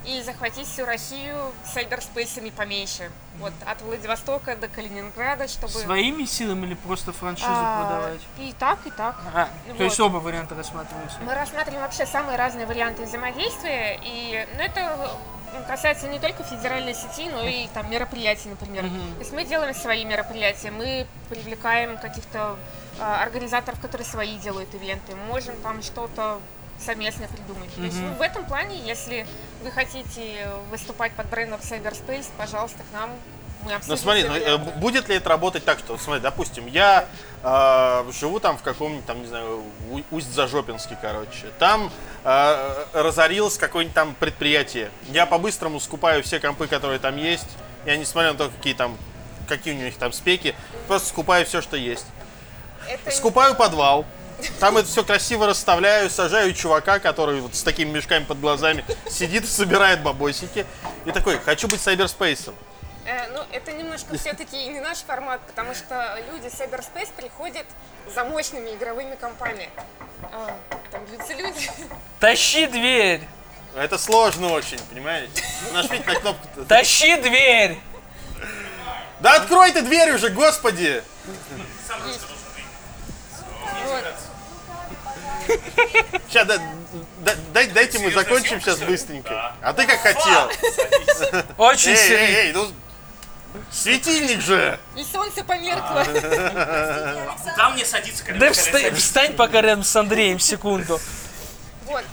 и захватить всю Россию сайберспейсами поменьше. Вот от Владивостока до Калининграда, чтобы... Своими силами или просто франшизу а, продавать? И так, и так. А, то вот. есть оба варианта рассматриваются. Мы рассматриваем вообще самые разные варианты взаимодействия, и ну, это касается не только федеральной сети, но и там мероприятий, например. Мгм. То есть мы делаем свои мероприятия, мы привлекаем каких-то а, организаторов, которые свои делают ивенты, можем там что-то совместно придумать. То есть ну, в этом плане, если вы хотите выступать под брендом Cyberspace, пожалуйста, к нам. Ну смотри, ну, э, будет ли это работать так, что, смотри, допустим, я э, живу там в каком-нибудь, там, не знаю, Усть-Зажопинске, короче. Там э, разорилось какое-нибудь там предприятие. Я по-быстрому скупаю все компы, которые там есть. Я несмотря на то, какие там, какие у них там спеки, просто скупаю все, что есть. Это не- Скупаю подвал. Там это все красиво расставляю, сажаю чувака, который вот с такими мешками под глазами сидит и собирает бабосики. И такой, хочу быть сайберспейсом. Э, ну, это немножко все-таки не наш формат, потому что люди с Cyberspace приходят за мощными игровыми компами. А, там бьются люди. Тащи дверь! Это сложно очень, понимаете? Нажмите на кнопку. Тащи дверь! Да открой ты дверь уже, господи! Вот. Сейчас, да- да- дай- дайте мы закончим сейчас быстренько. А ты как хотел. Очень серьезно. эй, эй, ну... Светильник же! И солнце померкло. Там мне садится, когда Да вста- встань пока рядом с Андреем секунду. Вот.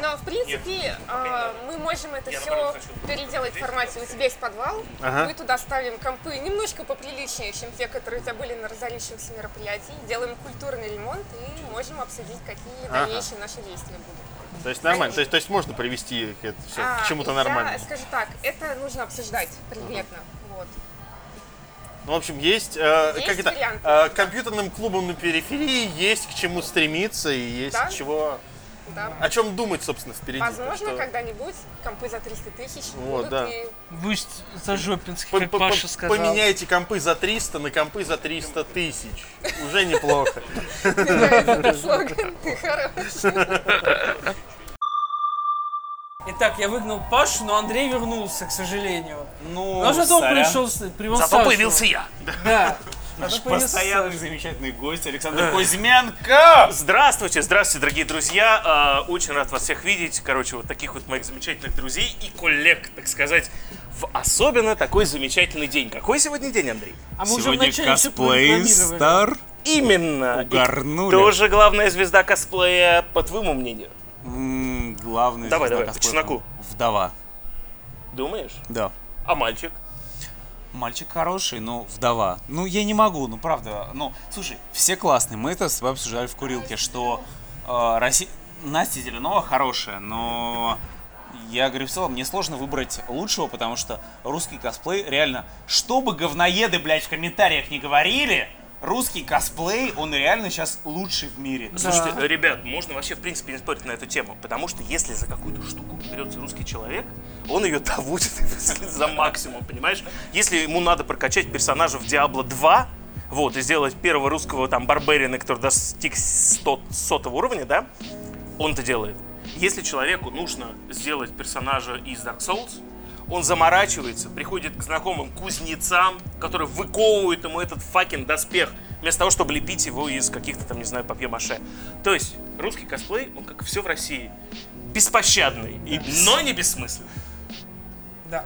Но, в принципе, а, мы можем это все переделать в формате. У тебя есть подвал, Ага. мы туда ставим компы немножко поприличнее, чем те, которые у тебя были на разорившихся мероприятий. Делаем культурный ремонт и можем обсудить, какие Ага. дальнейшие наши действия будут. То есть нормально, то есть, то есть можно привести это все А, к чему-то я нормальному. скажу так, это нужно обсуждать предметно. Вот. Ну, в общем, есть, э, Есть как это, э, компьютерным клубом на периферии есть к чему стремиться и есть Да. чего, Да. о чем думать, собственно, впереди. Возможно, что когда-нибудь компы за 300 тысяч Вот, будут да. и Пусть Зажопинский, по- как по- Паша сказал. Поменяйте компы за 300 на компы за 300 тысяч. Уже неплохо. Слоган. Ты. Итак, я выгнал Пашу, но Андрей вернулся, к сожалению. Ну, Но зато он сорян. пришел, привел Зато Сашу. появился я. Да. Наш постоянный замечательный гость Александр Кузьменко. Здравствуйте, здравствуйте, дорогие друзья. А, Очень рад вас всех видеть. Короче, вот таких вот моих замечательных друзей и коллег, так сказать, в особенно такой замечательный день. Какой сегодня день, Андрей? А мы уже Сегодня всё косплей стар. Именно. И Угорнули. Кто же главная звезда косплея, по твоему мнению? М, Главный Давай, звезда давай, по косплея. чесноку. Вдова. Думаешь? Да. А мальчик? Мальчик хороший, но вдова. Ну, я не могу, ну, правда. Ну, слушай, все классные. Мы это с тобой обсуждали в курилке, что э, Росси- Настя Зеленова хорошая, но Я говорю, в целом, мне сложно выбрать лучшего, потому что русский косплей реально, что бы говноеды, блядь, в комментариях не говорили, русский косплей, он реально сейчас лучший в мире. Слушайте, ребят, можно вообще в принципе не спорить на эту тему, потому что если за какую-то штуку берется русский человек, он ее доводит за максимум, понимаешь? Если ему надо прокачать персонажа в Diablo 2, вот, и сделать первого русского там барберина, который достиг 100, сотого уровня, да, он это делает. Если человеку нужно сделать персонажа из Dark Souls, он заморачивается, приходит к знакомым кузнецам, которые выковывают ему этот факин доспех, вместо того, чтобы лепить его из каких-то там, не знаю, папье-маше. То есть русский косплей, он как все в России, беспощадный, и, но не бессмысленный. Да.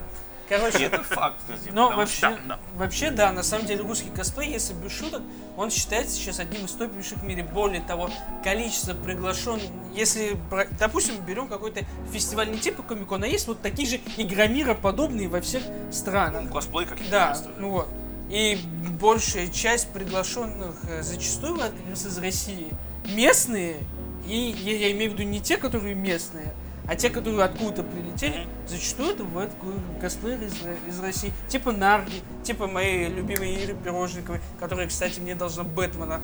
Короче, Это факт, кстати. но что- вообще, да, вообще, да, на самом деле русский косплей, если без шуток, он считается сейчас одним из топовейших в мире. Более того, количество приглашенных, если, допустим, берем какой-то фестиваль не типа Комикона, а есть вот такие же игромира подобные во всех странах. Косплей каких-то Да, ну вот. И большая часть приглашенных э, зачастую из России местные, и я, я имею в виду не те, которые местные, а те, которые откуда-то прилетели, зачастую это бывают ко- косплееры из, из России. Типа Нарги, типа моей любимой Иры Пирожниковой, которая, кстати, мне должна Бэтмена.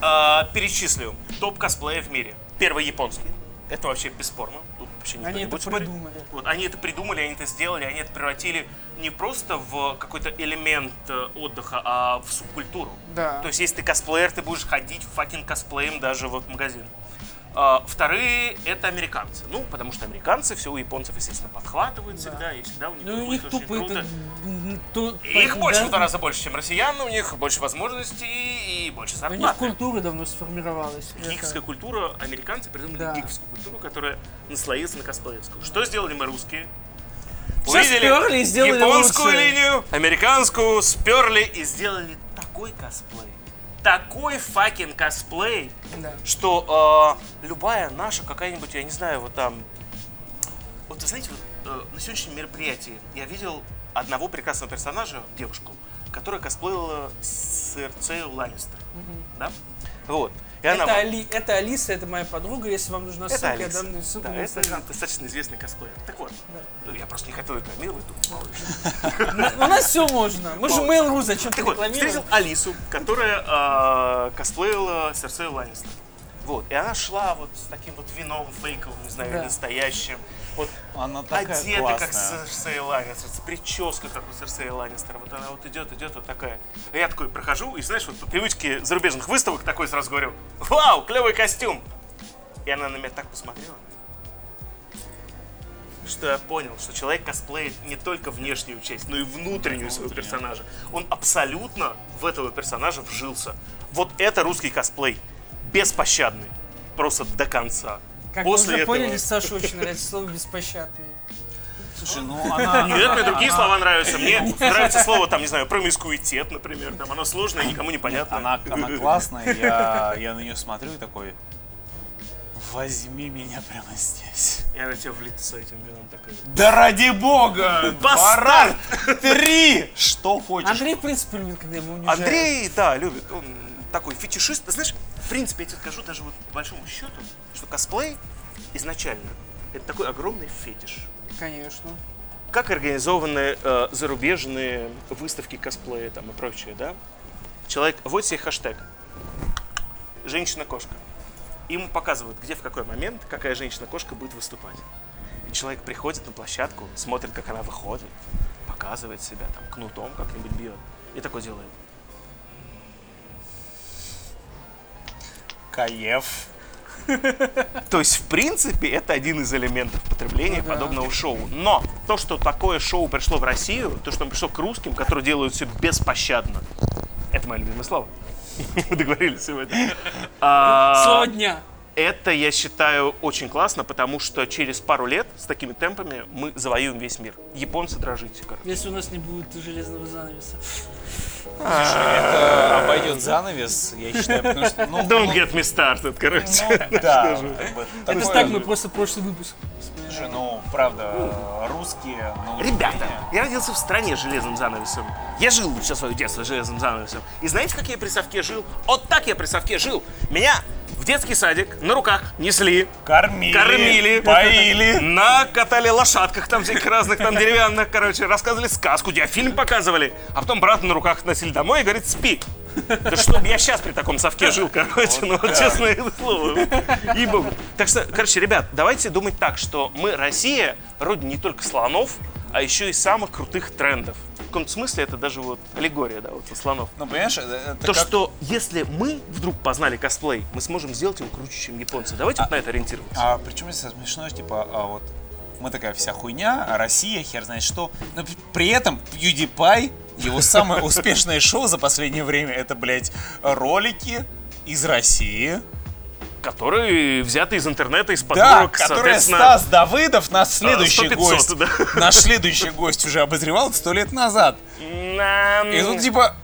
А, перечислю. Топ косплея в мире. Первый японский. Это вообще бесспорно. Тут вообще никто Они не это будет спорить. придумали. Вот, они это придумали, они это сделали, они это превратили не просто в какой-то элемент э, отдыха, а в субкультуру. Да. То есть, если ты косплеер, ты будешь ходить факин косплеем даже вот в магазин. А, вторые это американцы. Ну, потому что американцы все у японцев, естественно, подхватывают всегда, и всегда у них Ну, у них тупо круто. это... м, ту- Их да, больше в два раза больше, чем россиян, у них больше возможностей и больше У них зарплаты. культура давно сформировалась. Это- Гиковская культура, американцы придумали Да. гиковскую культуру, которая наслоилась на косплеевскую. Что сделали мы русские? Всё сперли и сделали японскую лучше. линию, американскую, сперли и сделали такой косплей. Такой факин косплей, Да. что э, любая наша какая-нибудь, я не знаю, вот там... Вот вы знаете, вот, э, на сегодняшнем мероприятии я видел одного прекрасного персонажа, девушку, которая косплеила Серцею Ланнистер. Да? Вот. И она Это, вот- Али, это Алиса, это моя подруга. Если вам нужна это ссылка, я дам ссылку Да, на это Инстаграм. достаточно известный косплеер. Так вот, ну, я просто не хотел рекламировать ли. У нас все можно. Мы же Mail.ru зачем Так вот, встретил Алису, которая э, косплеила Серсею Ланнистер. Вот, и она шла вот с таким вот вином фейковым, не знаю, Да. настоящим. Вот Она такая одета, как классная. Серсея Ланнистер, с прической, как у Серсея Ланнистера. Вот она вот идет, идет вот такая. А я такой прохожу, и знаешь, вот по привычке зарубежных выставок такой сразу говорю, вау, клевый костюм. И она на меня так посмотрела, что я понял, что человек косплеит не только внешнюю часть, но и внутреннюю своего персонажа. Он абсолютно в этого персонажа вжился. Вот это русский косплей. Беспощадный. Просто до конца. Как После вы уже этого... поняли, Саша очень нравится слово «беспощадный». Слушай, ну она... Нет, мне другие слова нравятся. Мне нравится слово, там, не знаю, промискуитет, например. Там оно сложное, никому не понятно. Она, она классная, я, я на нее смотрю и такой, возьми меня прямо здесь. Я на тебя влит с этим вином такой. Да ради бога! Бастард! Три! Что хочешь? Андрей, в принципе, любит, когда его унижают. Андрей, да, любит. Он такой фетишист. Знаешь, в принципе, я тебе скажу, даже вот по большому счету, что косплей изначально это такой огромный фетиш. Конечно. Как организованы э, зарубежные выставки косплея там и прочее, да? Человек, вот себе хэштег. Женщина-кошка. Ему показывают, где в какой момент какая женщина-кошка будет выступать. И человек приходит на площадку, смотрит, как она выходит, показывает себя, там, кнутом как-нибудь бьет. И такой делает. Каев. То есть, в принципе, это один из элементов потребления Ну да. подобного шоу. Но то, что такое шоу пришло в Россию, то, что он пришло к русским, которые делают все беспощадно, это мое любимое слово. Мы договорились сегодня. А, Слово дня. Это, я считаю, очень классно, потому что через пару лет с такими темпами мы завоюем весь мир. Японцы дрожите, короче. Если у нас не будет железного занавеса. Это обойдет занавес, я считаю, потому что... Ну, Don't ну, get me started, короче. ну, да, как бы Это так мы просто прошлый выпуск Слушай, ну, правда, русские... ну, Ребята, я родился в стране с железным занавесом. Я жил все свое детство с железным занавесом. И знаете, как я при совке жил? Вот так я при совке жил. Меня в детский садик на руках несли, Кормили. кормили, Поили. накатали лошадках там всяких разных, там деревянных, короче, рассказывали сказку, тебе фильм показывали, а потом брата на руках носили домой и говорит, спи. Да чтоб я сейчас при таком совке жил, короче, ну вот честное слово. Ей-богу. Так что, короче, ребят, давайте думать так, что мы, Россия, родина не только слонов, а еще и самых крутых трендов. В каком-то смысле это даже вот аллегория, да, вот на слонов. Ну, понимаешь, это То, как- что если мы вдруг познали косплей, мы сможем сделать его круче, чем японцы. Давайте вот на это ориентироваться. А причем здесь смешно, типа, а вот мы такая вся хуйня, а Россия, хер знает что. Но при этом PewDiePie, его самое успешное шоу за последнее время, это, блядь, ролики из России. Которые взяты из интернета, из Да, подборок, которые соответственно... Стас Давыдов, наш следующий 100-500, гость. да. Наш следующий гость уже обозревал сто лет назад. на- И тут, типа,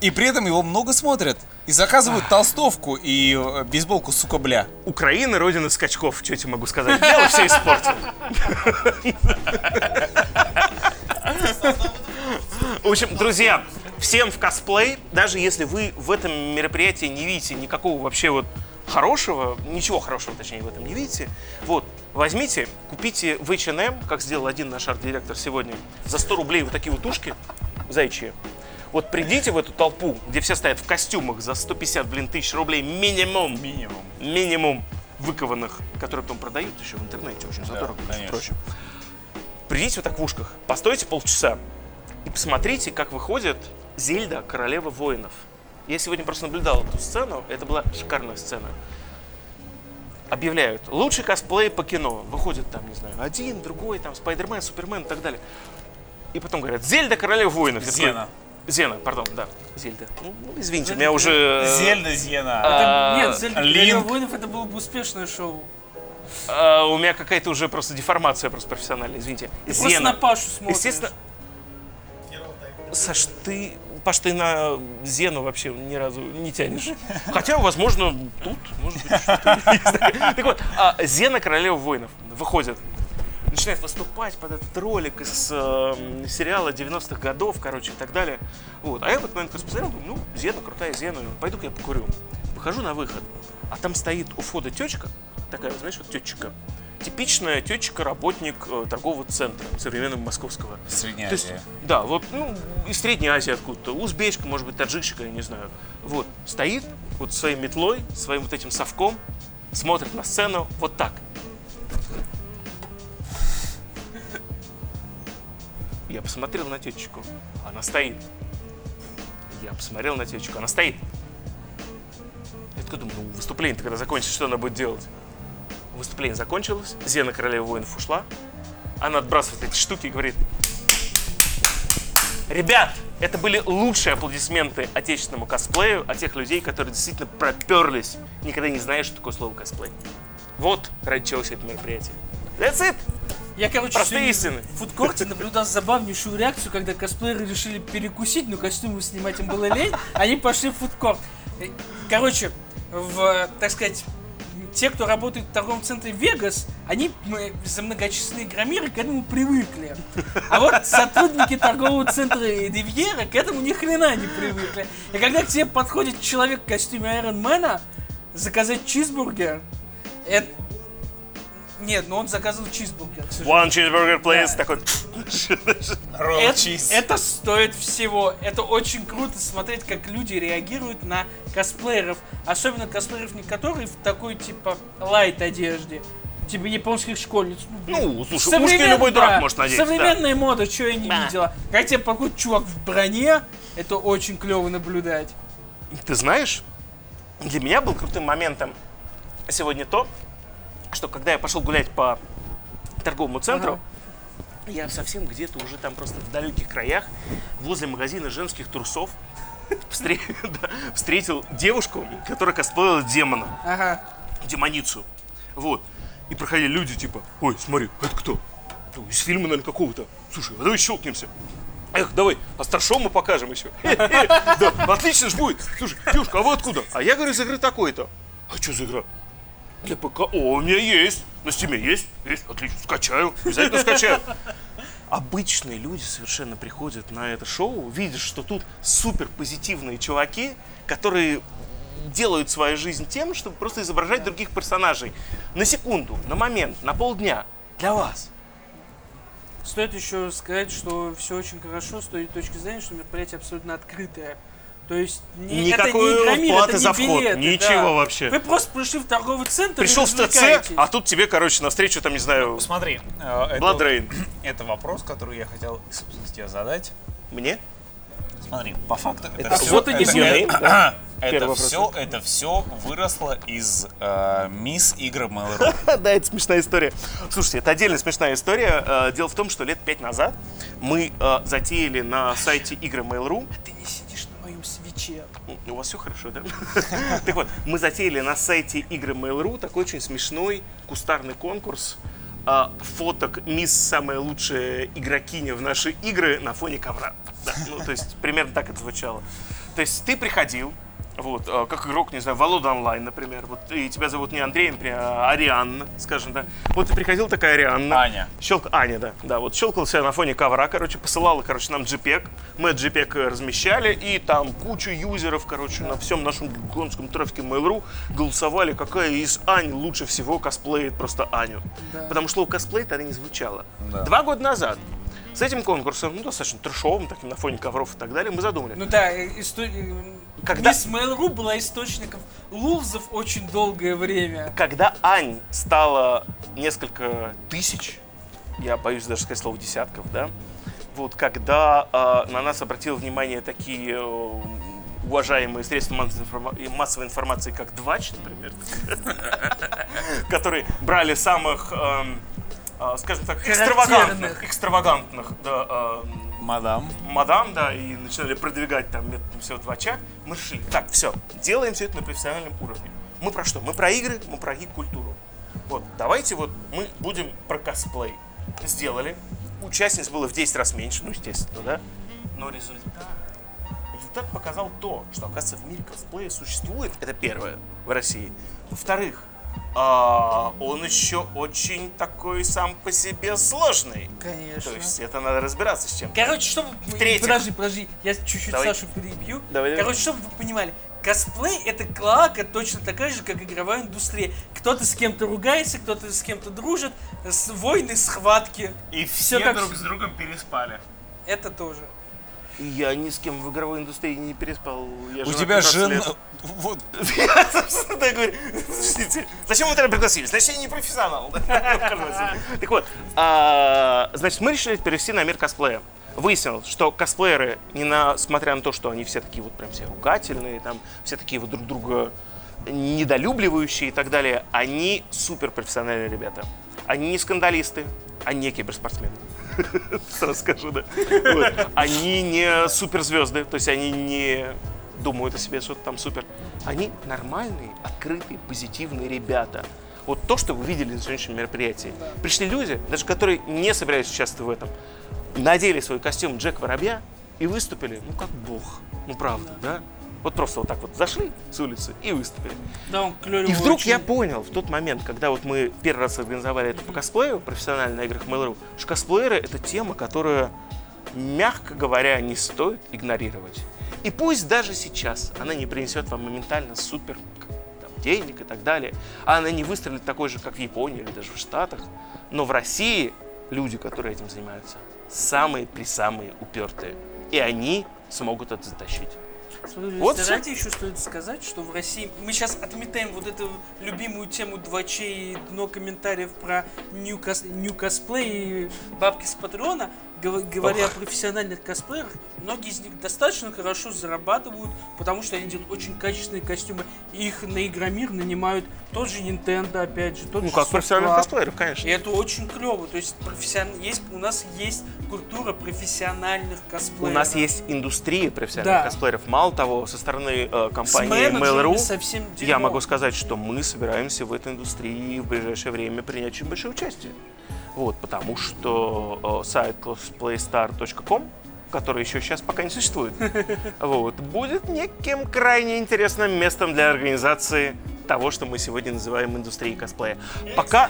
и при этом его много смотрят. И заказывают толстовку и э, бейсболку, сука, бля. Украина родина скачков, что я тебе могу сказать. Дело все испортил. В общем, друзья, всем в косплей, даже если вы в этом мероприятии не видите никакого вообще вот хорошего, ничего хорошего, точнее, в этом не видите, вот, возьмите, купите в H&M, как сделал один наш арт-директор сегодня, за 100 рублей вот такие вот ушки зайчьи. Вот придите в эту толпу, где все стоят в костюмах за 150, блин, тысяч рублей минимум. Минимум. Минимум выкованных, которые потом продают еще в интернете очень задорого, между конечно. прочим. Придите вот так в ушках, постойте полчаса и посмотрите, как выходит Зельда, королева воинов. Я сегодня просто наблюдал эту сцену, это была шикарная сцена. Объявляют, лучший косплей по кино. Выходит там, не знаю, один, другой, там, Спайдермен, Супермен и так далее. И потом говорят, Зельда, королева воинов. Зена. Зена, пардон, да, Зельда. Ну, ну, извините, меня уже... э, Зельда Зена. а, Нет, Зельда Линк. Королева воинов это было бы успешное шоу. а, у меня какая-то уже просто деформация просто профессиональная, извините. Ты просто на Пашу смотришь. Естественно. Саш, ты, Паш, ты на Зену вообще ни разу не тянешь. Хотя, возможно, тут, может быть, что-то. Так вот, а, Зена Королева воинов выходит. Начинает выступать под этот ролик из э, сериала 90-х годов, короче, и так далее. Вот. А я в этот момент посмотрел, думаю, ну, Зена, крутая Зена, пойду-ка я покурю. Выхожу на выход, а там стоит у входа течка, такая, вот, знаешь, вот тетчика. Типичная тетчика, работник э, торгового центра современного московского. Средняя То есть, Азия. да, вот, ну, из Средней Азии откуда-то, узбечка, может быть, таджикшка, я не знаю. Вот, стоит вот своей метлой, своим вот этим совком, смотрит на сцену вот так. Я посмотрел на тетечку, она стоит. Я посмотрел на тетечку, она стоит. Я такой думаю, ну, выступление-то когда закончится, что она будет делать? Выступление закончилось, Зена Королева воинов ушла, она отбрасывает эти штуки и говорит, Ребят, это были лучшие аплодисменты отечественному косплею от тех людей, которые действительно проперлись, никогда не знаешь, что такое слово косплей. Вот ради чего все это мероприятие. That's it! Я, короче, Простые сегодня истины. в фудкорте наблюдал забавнейшую реакцию, когда косплееры решили перекусить, но костюмы снимать им было лень, они пошли в фудкорт. Э, Короче, в, так сказать, те, кто работает в торговом центре Вегас, они м, за многочисленные громиры к этому привыкли. А вот сотрудники торгового центра Ривьера к этому ни хрена не привыкли. И когда к тебе подходит человек в костюме Айронмена заказать чизбургер, это... Нет, но он заказывал чизбургер. к сожалению. One cheeseburger, please. Да. Такой. Roll Это, cheese. это стоит всего. Это очень круто смотреть, как люди реагируют на косплееров. Особенно косплееров, не которые в такой, типа, лайт одежде. Типа японских школьниц. блин. Ну, слушай, ушки Современ- любой дурак да, может надеть. да. Современная мода, что я не Да. видела. Как тебе подходит чувак в броне, это очень клево наблюдать. Ты знаешь, для меня был крутым моментом сегодня то, что когда я пошел гулять по торговому ценру, я совсем где-то уже там просто в далеких краях, возле магазина женских трусов, встретил девушку, которая косплеила демона, Ага. демоницу. Вот. И проходили люди типа, ой, смотри, это кто? Ну, из фильма, наверное, какого-то. Слушай, а давай щелкнемся. Эх, давай, а старшому мы покажем еще. Да, отлично ж будет. Слушай, девушка, а вы откуда? А я говорю, из игры такой-то. А что за игра? Для ПК. О, у меня есть. На стиме есть? Есть. Отлично. Скачаю. Обязательно скачаю. Обычные люди совершенно приходят на это шоу, видят, что тут супер позитивные чуваки, которые делают свою жизнь тем, чтобы просто изображать других персонажей. На секунду, на момент, на полдня. Для вас. Стоит еще сказать, что все очень хорошо с той точки зрения, что мероприятие абсолютно открытое. То есть не, это Никакой не игромир, платы это не за вход, билеты, ничего да. вообще. Вы просто пришли в торговый центр Пришел в ТЦ, а тут тебе, короче, навстречу, там, не знаю, Смотри, э, это, это вопрос, который я хотел, собственно, тебе задать. Мне? Смотри, по факту это, Это все, вот это, это, Первый вопрос. все, это все выросло из э, мисс игры Mail.ru. Да, это смешная история. Слушайте, это отдельно смешная история. Э, Дело в том, что лет пять назад мы э, затеяли на сайте игры Mail.ru У вас все хорошо, да? Так вот, мы затеяли на сайте игры Mail.ru такой очень смешной кустарный конкурс а, фоток мисс самая лучшая игрокиня в наши игры на фоне ковра. Да, ну, то есть, примерно так это звучало. То есть, ты приходил, вот, а, как игрок, не знаю, Волода онлайн, например, вот, и тебя зовут не Андрей, например, а Арианна, скажем, да. Вот ты приходил такая Арианна. Аня. Щелк... Аня, да. Да, вот щелкал себя на фоне ковра, короче, посылала, короче, нам JPEG. Мы JPEG размещали, и там кучу юзеров, короче, на всем нашем гигантском трафике Mail.ru голосовали, какая из Ань лучше всего косплеит просто Аню. Потому что слово косплей тогда не звучало. Два года назад с этим конкурсом, ну, достаточно трешовым, таким на фоне ковров и так далее, мы задумали. Ну да, э, исто- э, Когда- Мисс Mail.ru была источником лулзов очень долгое время. Когда Ань стало несколько тысяч, я боюсь даже сказать слово десятков, да, вот когда э, на нас обратил внимание такие э, уважаемые средства массовой информа- массовой информации, как Двач, например, которые брали самых, эм, э, скажем так, экстравагантных, экстравагантных эм, Мадам. мадам, да, и начинали продвигать там методом всего двача, мы решили, так, все, делаем все это на профессиональном уровне. Мы про что? Мы про игры, мы про гик-культуру. Вот, давайте вот мы будем про косплей. Сделали. Участниц было в 10 раз меньше, ну, естественно, да. Но результат, результат показал то, что, оказывается, в мире косплея существует, это первое, в России. Во-вторых, а, он еще очень такой сам по себе сложный. Конечно. То есть это надо разбираться с чем. Короче, чтобы... В-третьих. Подожди, подожди, я чуть-чуть Давай. Сашу перебью. Давай, давай. Короче, чтобы вы понимали, косплей это клака точно такая же, как игровая индустрия. Кто-то с кем-то ругается, кто-то с кем-то дружит, с войны, схватки. И Всё как- друг с другом переспали. Это тоже. Я ни с кем в игровой индустрии не переспал. Я У тебя 15 жена... лет. Вот, Я, собственно, так говорю. Слушайте, зачем вы тогда пригласили? Значит, я не профессионал. Так вот, а, значит, мы решили перевести на мир косплея. Выяснилось, что косплееры, несмотря на то, что они все такие вот прям все ругательные, там все такие вот друг друга недолюбливающие и так далее, они супер профессиональные ребята. Они не скандалисты, они не киберспортсмены. Сразу скажу, да. Они не суперзвезды, то есть они не думают о себе что-то там супер. Они нормальные, открытые, позитивные ребята. Вот то, что вы видели на сегодняшнем мероприятии. Пришли люди, даже которые не собирались участвовать в этом, надели свой костюм Джек Воробья и выступили, ну, как бог. Ну, правда, да? Вот просто вот так вот зашли с улицы и выступили. Да, он клёвый И вдруг очень. я понял в тот момент, когда вот мы первый раз организовали это по косплею, профессионально на играх Mail.ru, что косплееры — это тема, которую, мягко говоря, не стоит игнорировать. И пусть даже сейчас она не принесет вам моментально супер там, денег и так далее, а она не выстрелит такой же, как в Японии или даже в Штатах, но в России люди, которые этим занимаются, самые-присамые упертые. И они смогут это затащить. Вот ради еще стоит сказать, что в России мы сейчас отметаем вот эту любимую тему двочей и дно комментариев про нью, кос- нью косплей и бабки с Патреона. Гов- Говоря о профессиональных косплеерах, многие из них достаточно хорошо зарабатывают, потому что они делают очень качественные костюмы. Их на Игромир нанимают тот же Nintendo, опять же, тот Ну, же как профессиональных косплееров, конечно. И это очень клево. То есть, профессион... есть, у нас есть культура профессиональных У косплееров. нас есть индустрия профессиональных Да. косплееров. Мало того, со стороны э, компании Mail.ru я могу сказать, что мы собираемся в этой индустрии в ближайшее время принять очень большое участие. Вот, потому что э, сайт cosplaystar.com который еще сейчас пока не существует, вот, будет неким крайне интересным местом для организации того, что мы сегодня называем индустрией косплея. Пока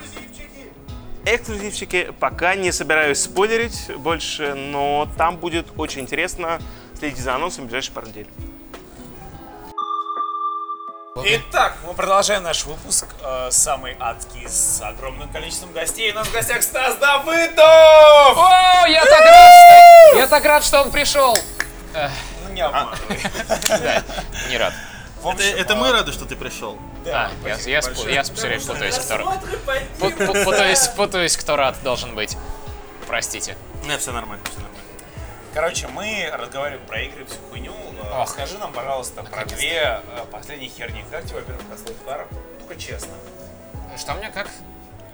эксклюзивчики, пока не собираюсь спойлерить больше, но там будет очень интересно следить за анонсом в ближайшие пару недель. Итак, мы продолжаем наш выпуск, э, самый адский, с огромным количеством гостей. У нас в гостях Стас Давыдов! О, я так рад, что, я так рад, что он пришел. Ну, не обманывай. Не рад. В Это, общем, это мы рады, что ты пришел. А, я, я, спу- большое. я все время путаюсь, кто рад. Просмотры Пу- поддерживают. пу- Путаюсь, путаюсь, кто рад должен быть. Простите. Нет, все нормально, все нормально. Короче, мы разговариваем про игры, всю хуйню. Э, Ох. Скажи нам, пожалуйста, про две э, последние херни. Как тебе, во-первых, Cosplay Star? Только честно. Что мне как?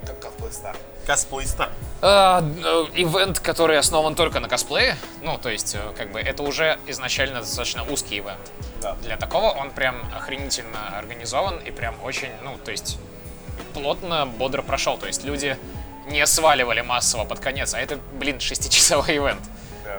Как Cosplay Star? Косплей Стар. А, э, Ивент, который основан только на косплее, ну, то есть, э, как бы, это уже изначально достаточно узкий ивент. Да. Для такого он прям охренительно организован и прям очень, ну, то есть, плотно, бодро прошел. То есть, люди не сваливали массово под конец, а это, блин, шестичасовой ивент.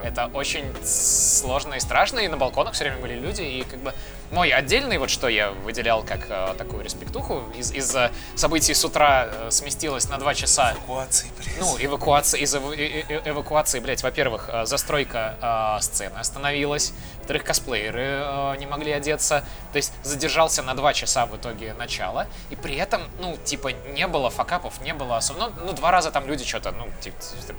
Это очень сложно и страшно, и на балконах все время были люди, и как бы мой отдельный, вот что я выделял как э, такую респектуху, из- из-за событий с утра э, сместилось на два часа. Эвакуации, блядь. ну, эвакуация, из эв- э- э- эвакуации, блядь, во-первых, э, застройка э, сцены остановилась, во-вторых, косплееры э, не могли одеться, то есть задержался на два часа в итоге начала, и при этом, ну, типа, не было факапов, не было особо, ну, ну, два раза там люди что-то, ну, типа,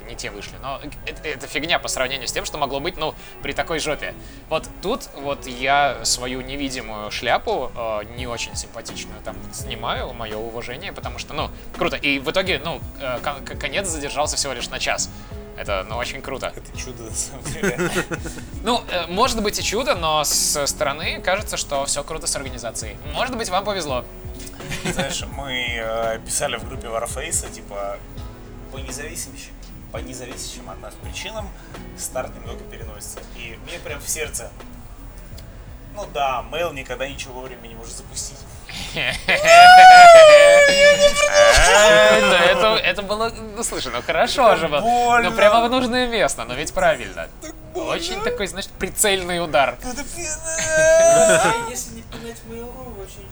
не те вышли, но это, это фигня по сравнению с тем, что могло быть, ну, при такой жопе. Вот тут вот я свою невидимую шляпу, э, не очень симпатичную, там, снимаю, мое уважение, потому что, ну, круто. И в итоге, ну, э, кон- кон- конец задержался всего лишь на час. Это, ну, очень круто. Это чудо, на самом деле. Ну, э, может быть и чудо, но со стороны кажется, что все круто с организацией. Может быть, вам повезло. Знаешь, мы э, писали в группе Warface, типа, по независимым, по независящим от нас причинам старт немного переносится. И мне прям в сердце. Ну да, Mail никогда ничего вовремя не может запустить. Да, это, это было, ну слушай, ну хорошо же было. Ну прямо в нужное место, но ведь правильно. Очень такой, значит, прицельный удар. А Если не Mail.ru, не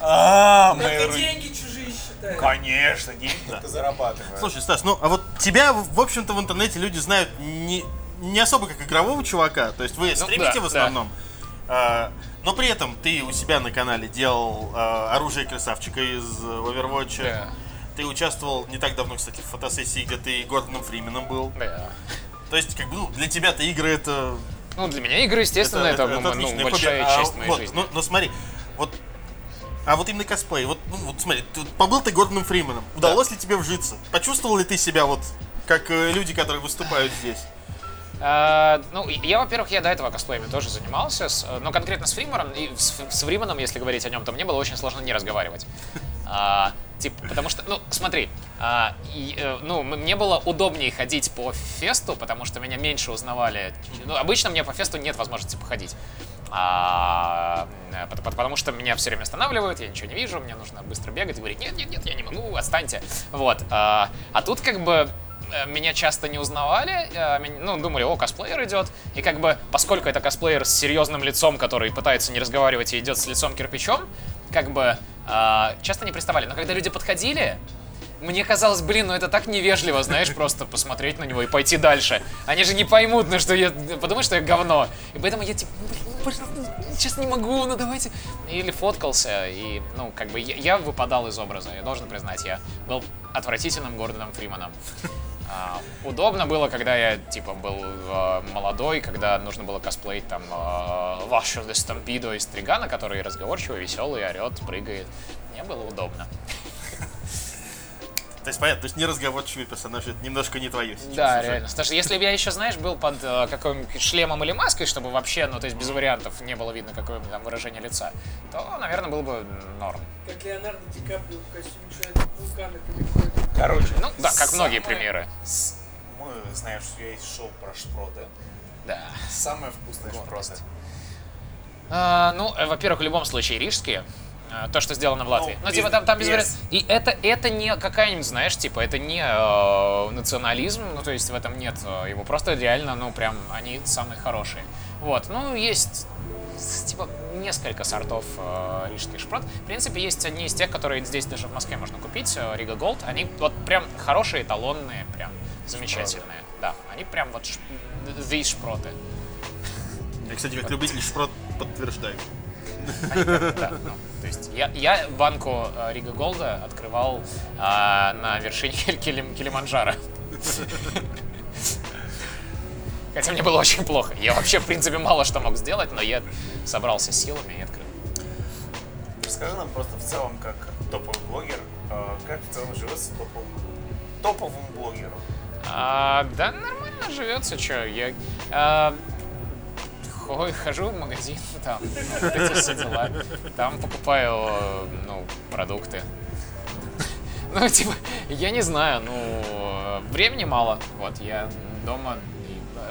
А. Только деньги чужие считают. Конечно, деньги только зарабатывают. Слушай, Стас, ну а вот тебя, в общем-то, в интернете люди знают не, не особо как игрового чувака. То есть вы стримите да, в основном. А, но при этом ты у себя на канале делал а, оружие красавчика из Overwatch. Да. Ты участвовал не так давно, кстати, в фотосессии, где ты Гордоном Фрименом был. Да. То есть, как бы, ну, для тебя-то игры это... Ну, для меня игры, естественно, это, ну, ну, отличное большая хобби. А, часть моей вот, жизни. Ну, но смотри, вот а вот именно косплей, вот, ну, вот смотри, ты побыл ты Гордоном Фрименом, удалось ли тебе вжиться? Почувствовал ли ты себя вот как э, люди, которые выступают здесь? А, ну, я, во-первых, я до этого косплеями тоже занимался, с- но конкретно с Фриманом, и с, с Фриманом, если говорить о нем, то мне было очень сложно не разговаривать. А, типа, потому что, ну, смотри, а, и, э, ну, мне было удобнее ходить по фесту, потому что меня меньше узнавали. Ну, обычно мне по фесту нет возможности походить. А, э, пот- пот- потому что меня все время останавливают, я ничего не вижу, мне нужно быстро бегать и говорить, нет, нет, нет, я не могу, отстаньте. Вот. А, а тут как бы э, меня часто не узнавали, э, ну, думали, о, косплеер идет, и как бы, поскольку это косплеер с серьезным лицом, который пытается не разговаривать и идет с лицом кирпичом, как бы, э, часто не приставали. Но когда люди подходили, мне казалось, блин, ну это так невежливо, знаешь, просто посмотреть на него и пойти дальше. Они же не поймут, ну что я, подумают, что я говно. И поэтому я типа, ну, блин, ну, сейчас не могу, ну давайте. Или фоткался, и, ну, как бы, я, я выпадал из образа, я должен признать, я был отвратительным Гордоном Фриманом. А, удобно было, когда я, типа, был э, молодой, когда нужно было косплеить, там, э, Вашу де Стампидо из Тригана, который разговорчивый, веселый, орет, прыгает. Мне было удобно. То есть, понятно, то есть неразговорчивый персонаж, это немножко не твое сейчас. Да, уже. реально. Потому что если бы я еще, знаешь, был под э, каким-нибудь шлемом или маской, чтобы вообще, ну, то есть без вариантов не было видно какое-нибудь там выражение лица, то, наверное, был бы норм. Как Леонардо Ди Каприо в костюме человека вулкана переходит. Короче, Ну, да, как многие самое- примеры. с- Мы знаем, что есть шоу про шпроты. Да. Самое вкусное шпроты. А, ну, э, во-первых, в любом случае рижские. Э, То, что сделано в Латвии. Ну, Ну, типа, там, там без вариантов. И это, это не какая-нибудь, знаешь, типа, это не э, национализм, ну, то есть в этом нет э, его. Просто реально, ну, прям, они самые хорошие. Вот, ну, есть типа несколько сортов э, рижских шпрот. В принципе, есть одни из тех, которые здесь даже в Москве можно купить, э, Riga Gold. Они вот прям хорошие, эталонные, прям замечательные. Да, они прям вот ш- эти шпроты. Я, кстати, как любитель шпрот подтверждаю. Да, ну, то есть я, я банку э, Riga Gold а открывал а, на вершине Килим- Килиманджаро. Хотя мне было очень плохо. Я вообще, в принципе, мало что мог сделать, но я собрался силами и открыл. Расскажи нам просто в целом, как топовый блогер, э, как в целом живется топовым, топовым блогером. А, да нормально живется, что. Я а, хо- хожу в магазин, там, вот эти все дела. Там покупаю, ну, продукты. Ну, типа, я не знаю, ну, времени мало. Вот, я дома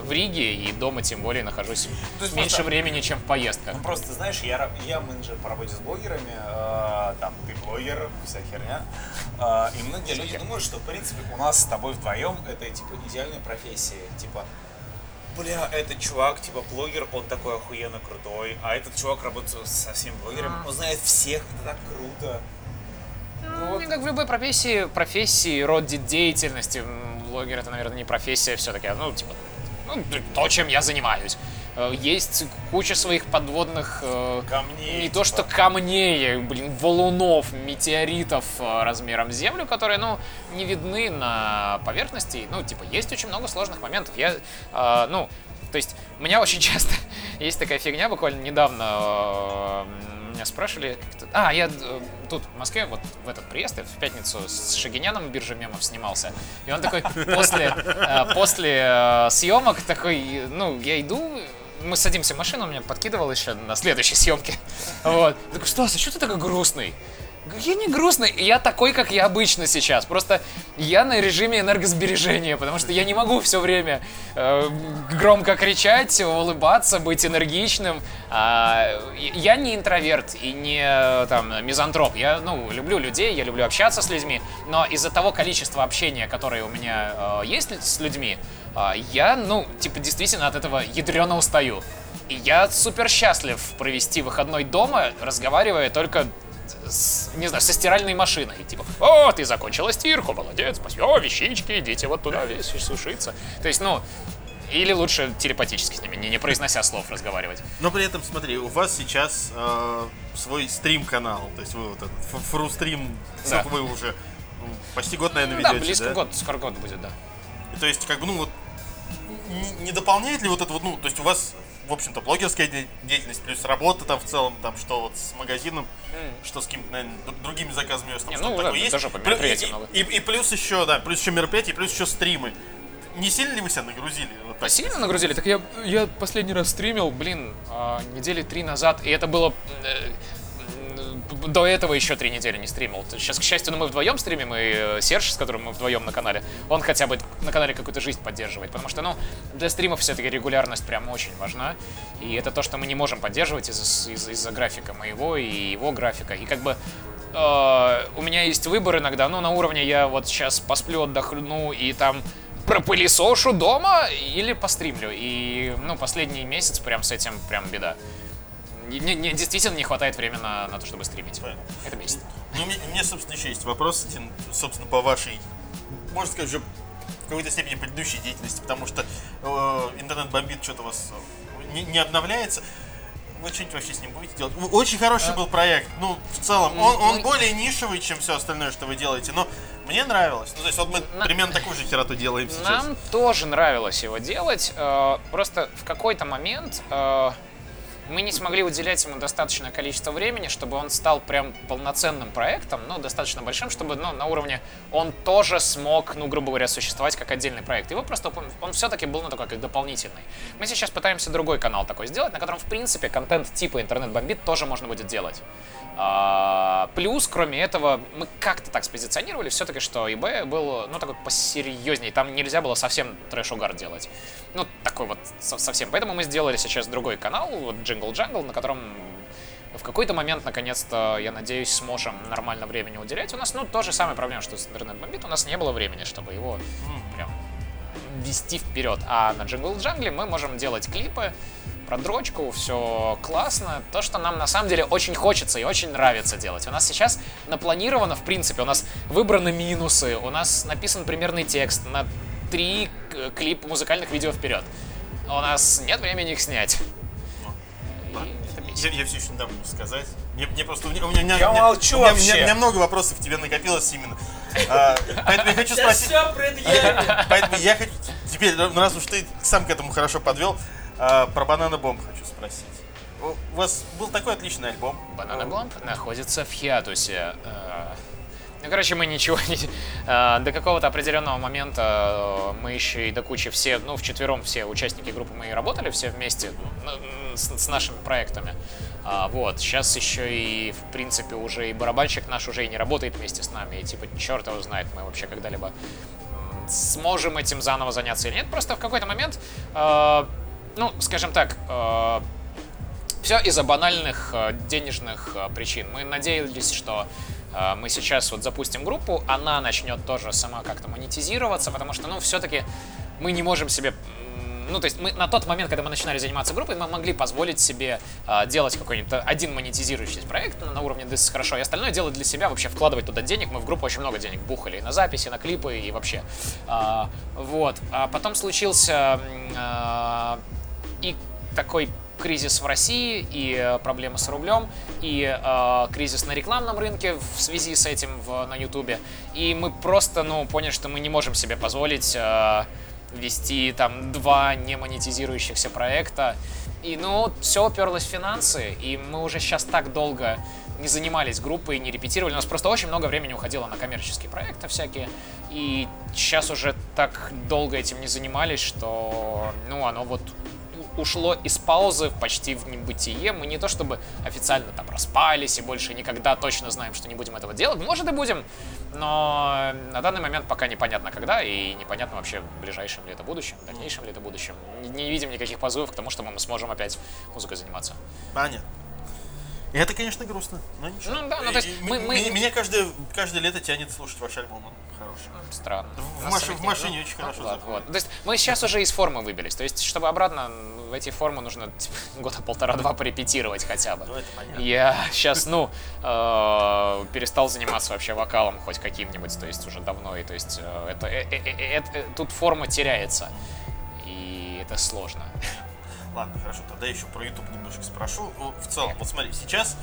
в Риге и дома тем более нахожусь То есть меньше просто- времени, чем в поездках. Ну просто, знаешь, я, я менеджер по работе с блогерами, э, там, ты блогер, вся херня. Э, и многие люди думают, что, в принципе, у нас с тобой вдвоем это, типа, идеальная профессия. Типа, бля, этот чувак, типа, блогер, он такой охуенно крутой, а этот чувак работает со всеми блогерами, он знает всех, это так круто. Ну, мне как в любой профессии, профессии, род де- деятельности, блогер это, наверное, не профессия все-таки, ну, типа, ну, то, чем я занимаюсь. Э, Есть куча своих подводных... э, Камней, Не то, типа. что камней, блин, валунов, метеоритов э, размером с Землю, которые, ну, не видны на поверхности. Ну, типа, есть очень много сложных моментов. Я, ну, то есть, у меня очень часто есть такая фигня, буквально недавно меня спрашивали, а, я тут, в Москве, вот в этот приезд, я в пятницу с Шагиняном биржи мемов снимался, и он такой после, после съемок такой, ну, я иду, мы садимся в машину, он меня подкидывал еще на следующей съемке, вот, Я такой, Стас, а что ты такой грустный? Я не грустный, я такой, как я обычно сейчас. Просто я на режиме энергосбережения, потому что я не могу все время э, громко кричать, улыбаться, быть энергичным. А, я не интроверт и не там мизантроп. Я ну люблю людей, я люблю общаться с людьми, но из-за того количества общения, которое у меня э, есть с людьми, я ну типа действительно от этого ядрено устаю. И я супер счастлив провести выходной дома, разговаривая только с, не знаю, со стиральной машиной. Типа, о, ты закончила стирку, молодец, спасибо, о, вещички, идите вот туда весь сушиться. То есть, ну, или лучше телепатически с ними, не, не произнося слов, разговаривать. Но при этом, смотри, у вас сейчас э, свой стрим-канал, то есть вы вот этот фрустрим, Да. сколько вы уже ну, почти год, наверное, да, ведете, близко да? год, скоро год будет, да. То есть, как бы, ну вот, не, дополняет ли вот это вот, ну, то есть у вас, в общем-то, блогерская де- деятельность, плюс работа там в целом, там, что вот с магазином, что с какими-то, наверное, другими заказами, там Не, что-то ну, такое да, есть. даже и, и, и плюс еще, да, плюс еще мероприятия, плюс еще стримы. Не сильно ли вы себя нагрузили? Вот так? Сильно нагрузили? Так я, я последний раз стримил, блин, а, недели три назад, и это было... До этого еще три недели не стримил. Сейчас, к счастью, ну, мы вдвоем стримим, и э, Серж, с которым мы вдвоем на канале, он хотя бы на канале какую-то жизнь поддерживает. Потому что, ну, для стримов все-таки регулярность прям очень важна. И это то, что мы не можем поддерживать из-за из- из-за графика моего и его графика. И как бы э, у меня есть выбор иногда, ну, на уровне я вот сейчас посплю, отдохну и там пропылесошу дома или постримлю. И, ну, последний месяц прям с этим прям беда. Не, не- действительно не хватает времени на, на то, чтобы стримить. Понятно. Это бесит. Ну, у меня, у меня, собственно, еще есть вопрос, Тин, собственно, по вашей, можно сказать, уже в какой-то степени предыдущей деятельности, потому что э, интернет бомбит, что-то у вас э, не, не обновляется. Вы что-нибудь вообще с ним будете делать? Очень хороший был проект. Ну, в целом, он, он ну, более нишевый, чем все остальное, что вы делаете, но мне нравилось. Ну, то есть, вот мы На- примерно такую же хероту делаем сейчас. Нам тоже нравилось его делать. э, Просто в какой-то момент э, мы не смогли уделять ему достаточное количество времени, чтобы он стал прям полноценным проектом, ну, достаточно большим, чтобы, ну, на уровне он тоже смог, ну, грубо говоря, существовать как отдельный проект. Его просто, он, все-таки был, ну, такой, как дополнительный. Мы сейчас пытаемся другой канал такой сделать, на котором, в принципе, контент типа интернет-бомбит тоже можно будет делать. А, плюс, кроме этого, мы как-то так спозиционировали все-таки, что eBay был, ну, такой посерьезнее. Там нельзя было совсем трэш-угар делать. Ну, такой вот со- совсем. Поэтому мы сделали сейчас другой канал, вот Jingle Jungle, на котором в какой-то момент, наконец-то, я надеюсь, сможем нормально времени уделять. У нас, ну, то же самое проблема, что с интернет бомбит. У нас не было времени, чтобы его прям вести вперед. А на Jingle Jungle мы можем делать клипы, про дрочку, все классно. То, что нам на самом деле очень хочется и очень нравится делать. У нас сейчас напланировано, в принципе, у нас выбраны минусы, у нас написан примерный текст на три клип музыкальных видео вперед. У нас нет времени их снять. Я, я все еще недавно могу сказать. Мне, мне просто... У меня, у меня, Я у меня- молчу у меня, вообще. У меня, у меня много вопросов к тебе накопилось именно. А, поэтому я хочу спросить... Поэтому я хочу... Теперь, ну, раз уж ты сам к этому хорошо подвел, а, про Банана Бомб хочу спросить. У вас был такой отличный альбом. Банана Бомб находится в хиатусе. Э, Ну, короче, мы ничего не... э, До какого-то определенного момента э, мы еще и до кучи все, ну, вчетвером все участники группы мы и работали все вместе ну, с, нашими проектами. А, Вот, сейчас еще и, в принципе, уже и барабанщик наш уже и не работает вместе с нами. И типа, черт его знает, мы вообще когда-либо сможем этим заново заняться или нет. Просто в какой-то момент, ну, скажем так, э, все из-за банальных э, денежных э, причин. Мы надеялись, что э, мы сейчас вот запустим группу, она начнет тоже сама как-то монетизироваться, потому что, ну, все-таки мы не можем себе ну, то есть мы на тот момент, когда мы начинали заниматься группой, мы могли позволить себе э, делать какой-нибудь один монетизирующийся проект на уровне This is хорошо, и остальное делать для себя, вообще вкладывать туда денег. Мы в группу очень много денег бухали и на записи, на клипы и вообще. А, вот. А потом случился а, и такой кризис в России, и э, проблемы с рублем, и э, кризис на рекламном рынке в связи с этим в, на Ютубе. И мы просто, ну, поняли, что мы не можем себе позволить э, вести там два не монетизирующихся проекта. И, ну, все уперлось в финансы, и мы уже сейчас так долго не занимались группой, не репетировали. У нас просто очень много времени уходило на коммерческие проекты всякие. И сейчас уже так долго этим не занимались, что, ну, оно вот ушло из паузы почти в небытие. Мы не то чтобы официально там распались и больше никогда точно знаем, что не будем этого делать. Может и будем, но на данный момент пока непонятно когда и непонятно вообще в ближайшем ли это будущем, в дальнейшем ли это будущем. Не, не видим никаких позывов к тому, что мы сможем опять музыкой заниматься. Понятно. И это, конечно, грустно, но ничего. Ну да, ну, то есть мы- мы- меня- Меня каждое, каждое лето тянет слушать ваш альбом, хороший. Странно. В маш- в машине очень хорошо ладно, заходит. вот. То есть мы сейчас уже из формы выбились. То есть, чтобы обратно в эти формы нужно типа, года полтора-два порепетировать хотя бы. Ну, это понятно. Я сейчас, ну, э, перестал заниматься вообще вокалом хоть каким-нибудь, то есть уже давно, и то есть э, это, э, тут форма теряется, и это сложно. Ладно, хорошо, тогда еще про YouTube немножко спрошу. Ну, в целом, вот смотри, сейчас,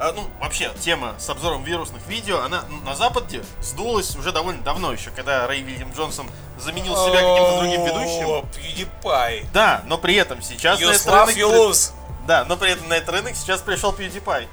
а, ну, вообще, тема с обзором вирусных видео, она на Западе сдулась уже довольно давно еще, когда Рэй Вильям Джонсон заменил себя каким-то другим ведущим. О, PewDiePie. Да, но при этом сейчас на You рынок... you lose. Да, но при этом на этот рынок сейчас пришел PewDiePie.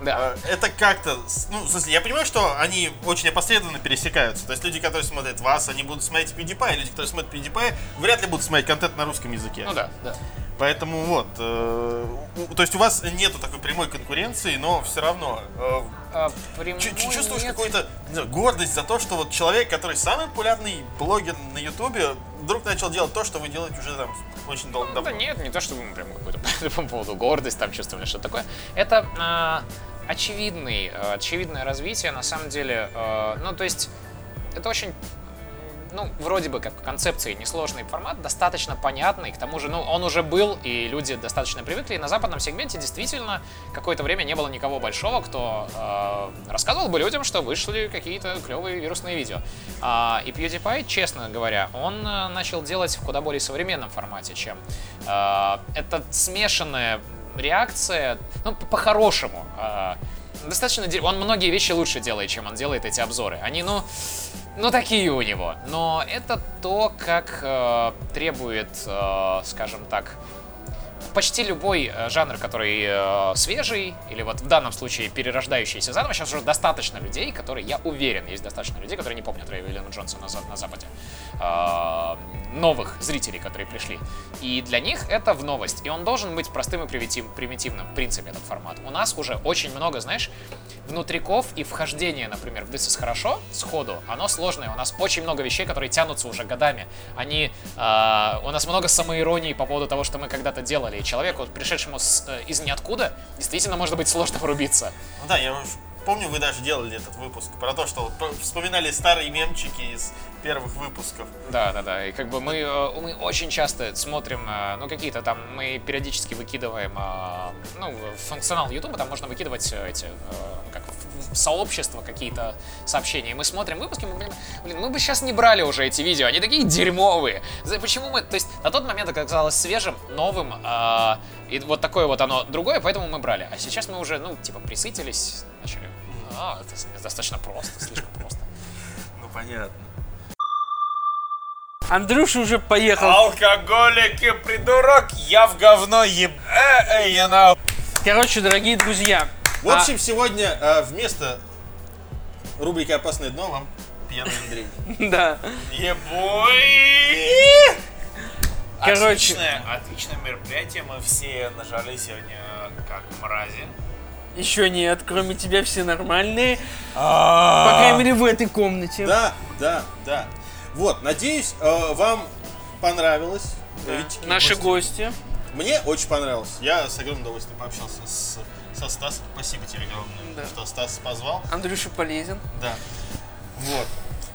Да. Э, Это как-то, ну, в смысле, я понимаю, что они очень опосредованно пересекаются. То есть люди, которые смотрят вас, они будут смотреть PewDiePie, люди, которые смотрят PewDiePie, вряд ли будут смотреть контент на русском языке. Ну да, да. Поэтому вот, э, то есть у вас нету такой прямой конкуренции, но все равно э, А, чувствуешь какую-то гордость за то, что вот человек, который самый популярный блогер на Ютубе, вдруг начал делать то, что вы делаете уже там очень долго. Ну, да нет, не то чтобы мы прям какую-то по этому поводу гордость там чувствовали, что такое. Это а, очевидный, а, очевидное развитие, на самом деле. а, ну, то есть, это очень ну, вроде бы как концепции несложный формат, достаточно понятный, к тому же, ну, он уже был, и люди достаточно привыкли, и на западном сегменте действительно какое-то время не было никого большого, кто э, рассказывал бы людям, что вышли какие-то клевые вирусные видео. А, и PewDiePie, честно говоря, он э, начал делать в куда более современном формате, чем э, это смешанная реакция, ну, по- по-хорошему. э, достаточно... Он многие вещи лучше делает, чем он делает эти обзоры. Они, ну, ну, такие у него. Но это то, как э, требует, э, скажем так, почти любой э, жанр, который э, свежий, или вот в данном случае перерождающийся заново, сейчас уже достаточно людей, которые, я уверен, есть достаточно людей, которые не помнят Рэя Уильяма Джонса на, на Западе. Э, новых зрителей, которые пришли. И для них это в новость. И он должен быть простым и примитив- примитивным, в принципе, этот формат. У нас уже очень много, знаешь, внутриков и вхождение, например, в This is хорошо сходу, оно сложное. У нас очень много вещей, которые тянутся уже годами. Они, а, у нас много самоиронии по поводу того, что мы когда-то делали. Человеку, пришедшему с, э, из ниоткуда, действительно может быть сложно врубиться. Ну да, я помню, вы даже делали этот выпуск про то, что вспоминали старые мемчики из первых выпусков. Да, да, да. И как бы мы, э, мы очень часто смотрим, э, ну, какие-то там, мы периодически выкидываем, э, ну, функционал YouTube, там можно выкидывать эти, как сообщества какие-то сообщения. И мы смотрим выпуски, мы понимаем, блин, мы бы сейчас не брали уже эти видео, они такие дерьмовые. Почему мы, то есть на тот момент это казалось свежим, новым, И вот такое вот оно другое, поэтому мы брали. А сейчас мы уже, ну, типа, присытились. А, это достаточно просто, слишком просто. Ну понятно. Андрюша уже поехал. Алкоголики, придурок, я в говно еб... Э, э, know. Короче, дорогие друзья, В общем, сегодня э, вместо рубрики «Опасное дно» вам пьяный Андрей. да. Ебой! Короче. Отличное, отличное мероприятие. Мы все нажали сегодня как мрази. Еще нет, кроме тебя все нормальные. По крайней мере, в этой комнате. Да, да, да. Вот, надеюсь, э, вам понравилось. Какие Наши гости. Мне очень понравилось. Я с огромным удовольствием пообщался с, со Стасом. Спасибо тебе огромное, Да. что Стас позвал. Андрюша полезен. Да. Вот.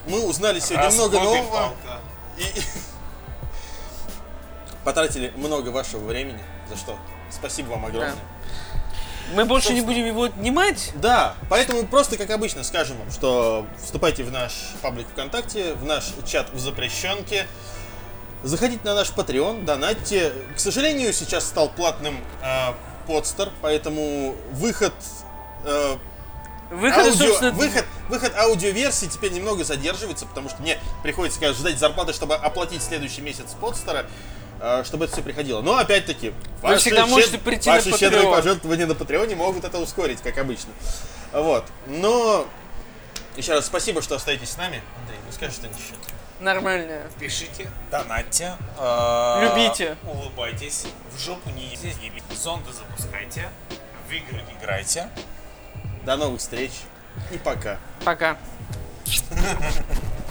Мы узнали сегодня Расходы, много нового. палка. И потратили много вашего времени. За что? Спасибо вам огромное. Мы больше не будем его отнимать. Да, поэтому просто, как обычно, скажем вам, что вступайте в наш паблик ВКонтакте, в наш чат в запрещенке, заходите на наш Patreon, донатьте. К сожалению, сейчас стал платным э, подстер, поэтому выход, э, Выход, аудио, собственно, выход, выход аудиоверсии теперь немного задерживается, потому что мне приходится, конечно, ждать зарплаты, чтобы оплатить следующий месяц подстера, чтобы это все приходило. Но опять-таки, Вы всегда можете прийти на ваши щедрые Patreon. пожертвования на Патреоне могут это ускорить, как обычно. Вот. Но еще раз спасибо, что остаетесь с нами. Андрей, ну скажи что-нибудь еще. нормальная. Пишите, донатьте, э, Любите. улыбайтесь, в жопу не ебите, зонды запускайте, в игры играйте. До новых встреч и пока. Пока.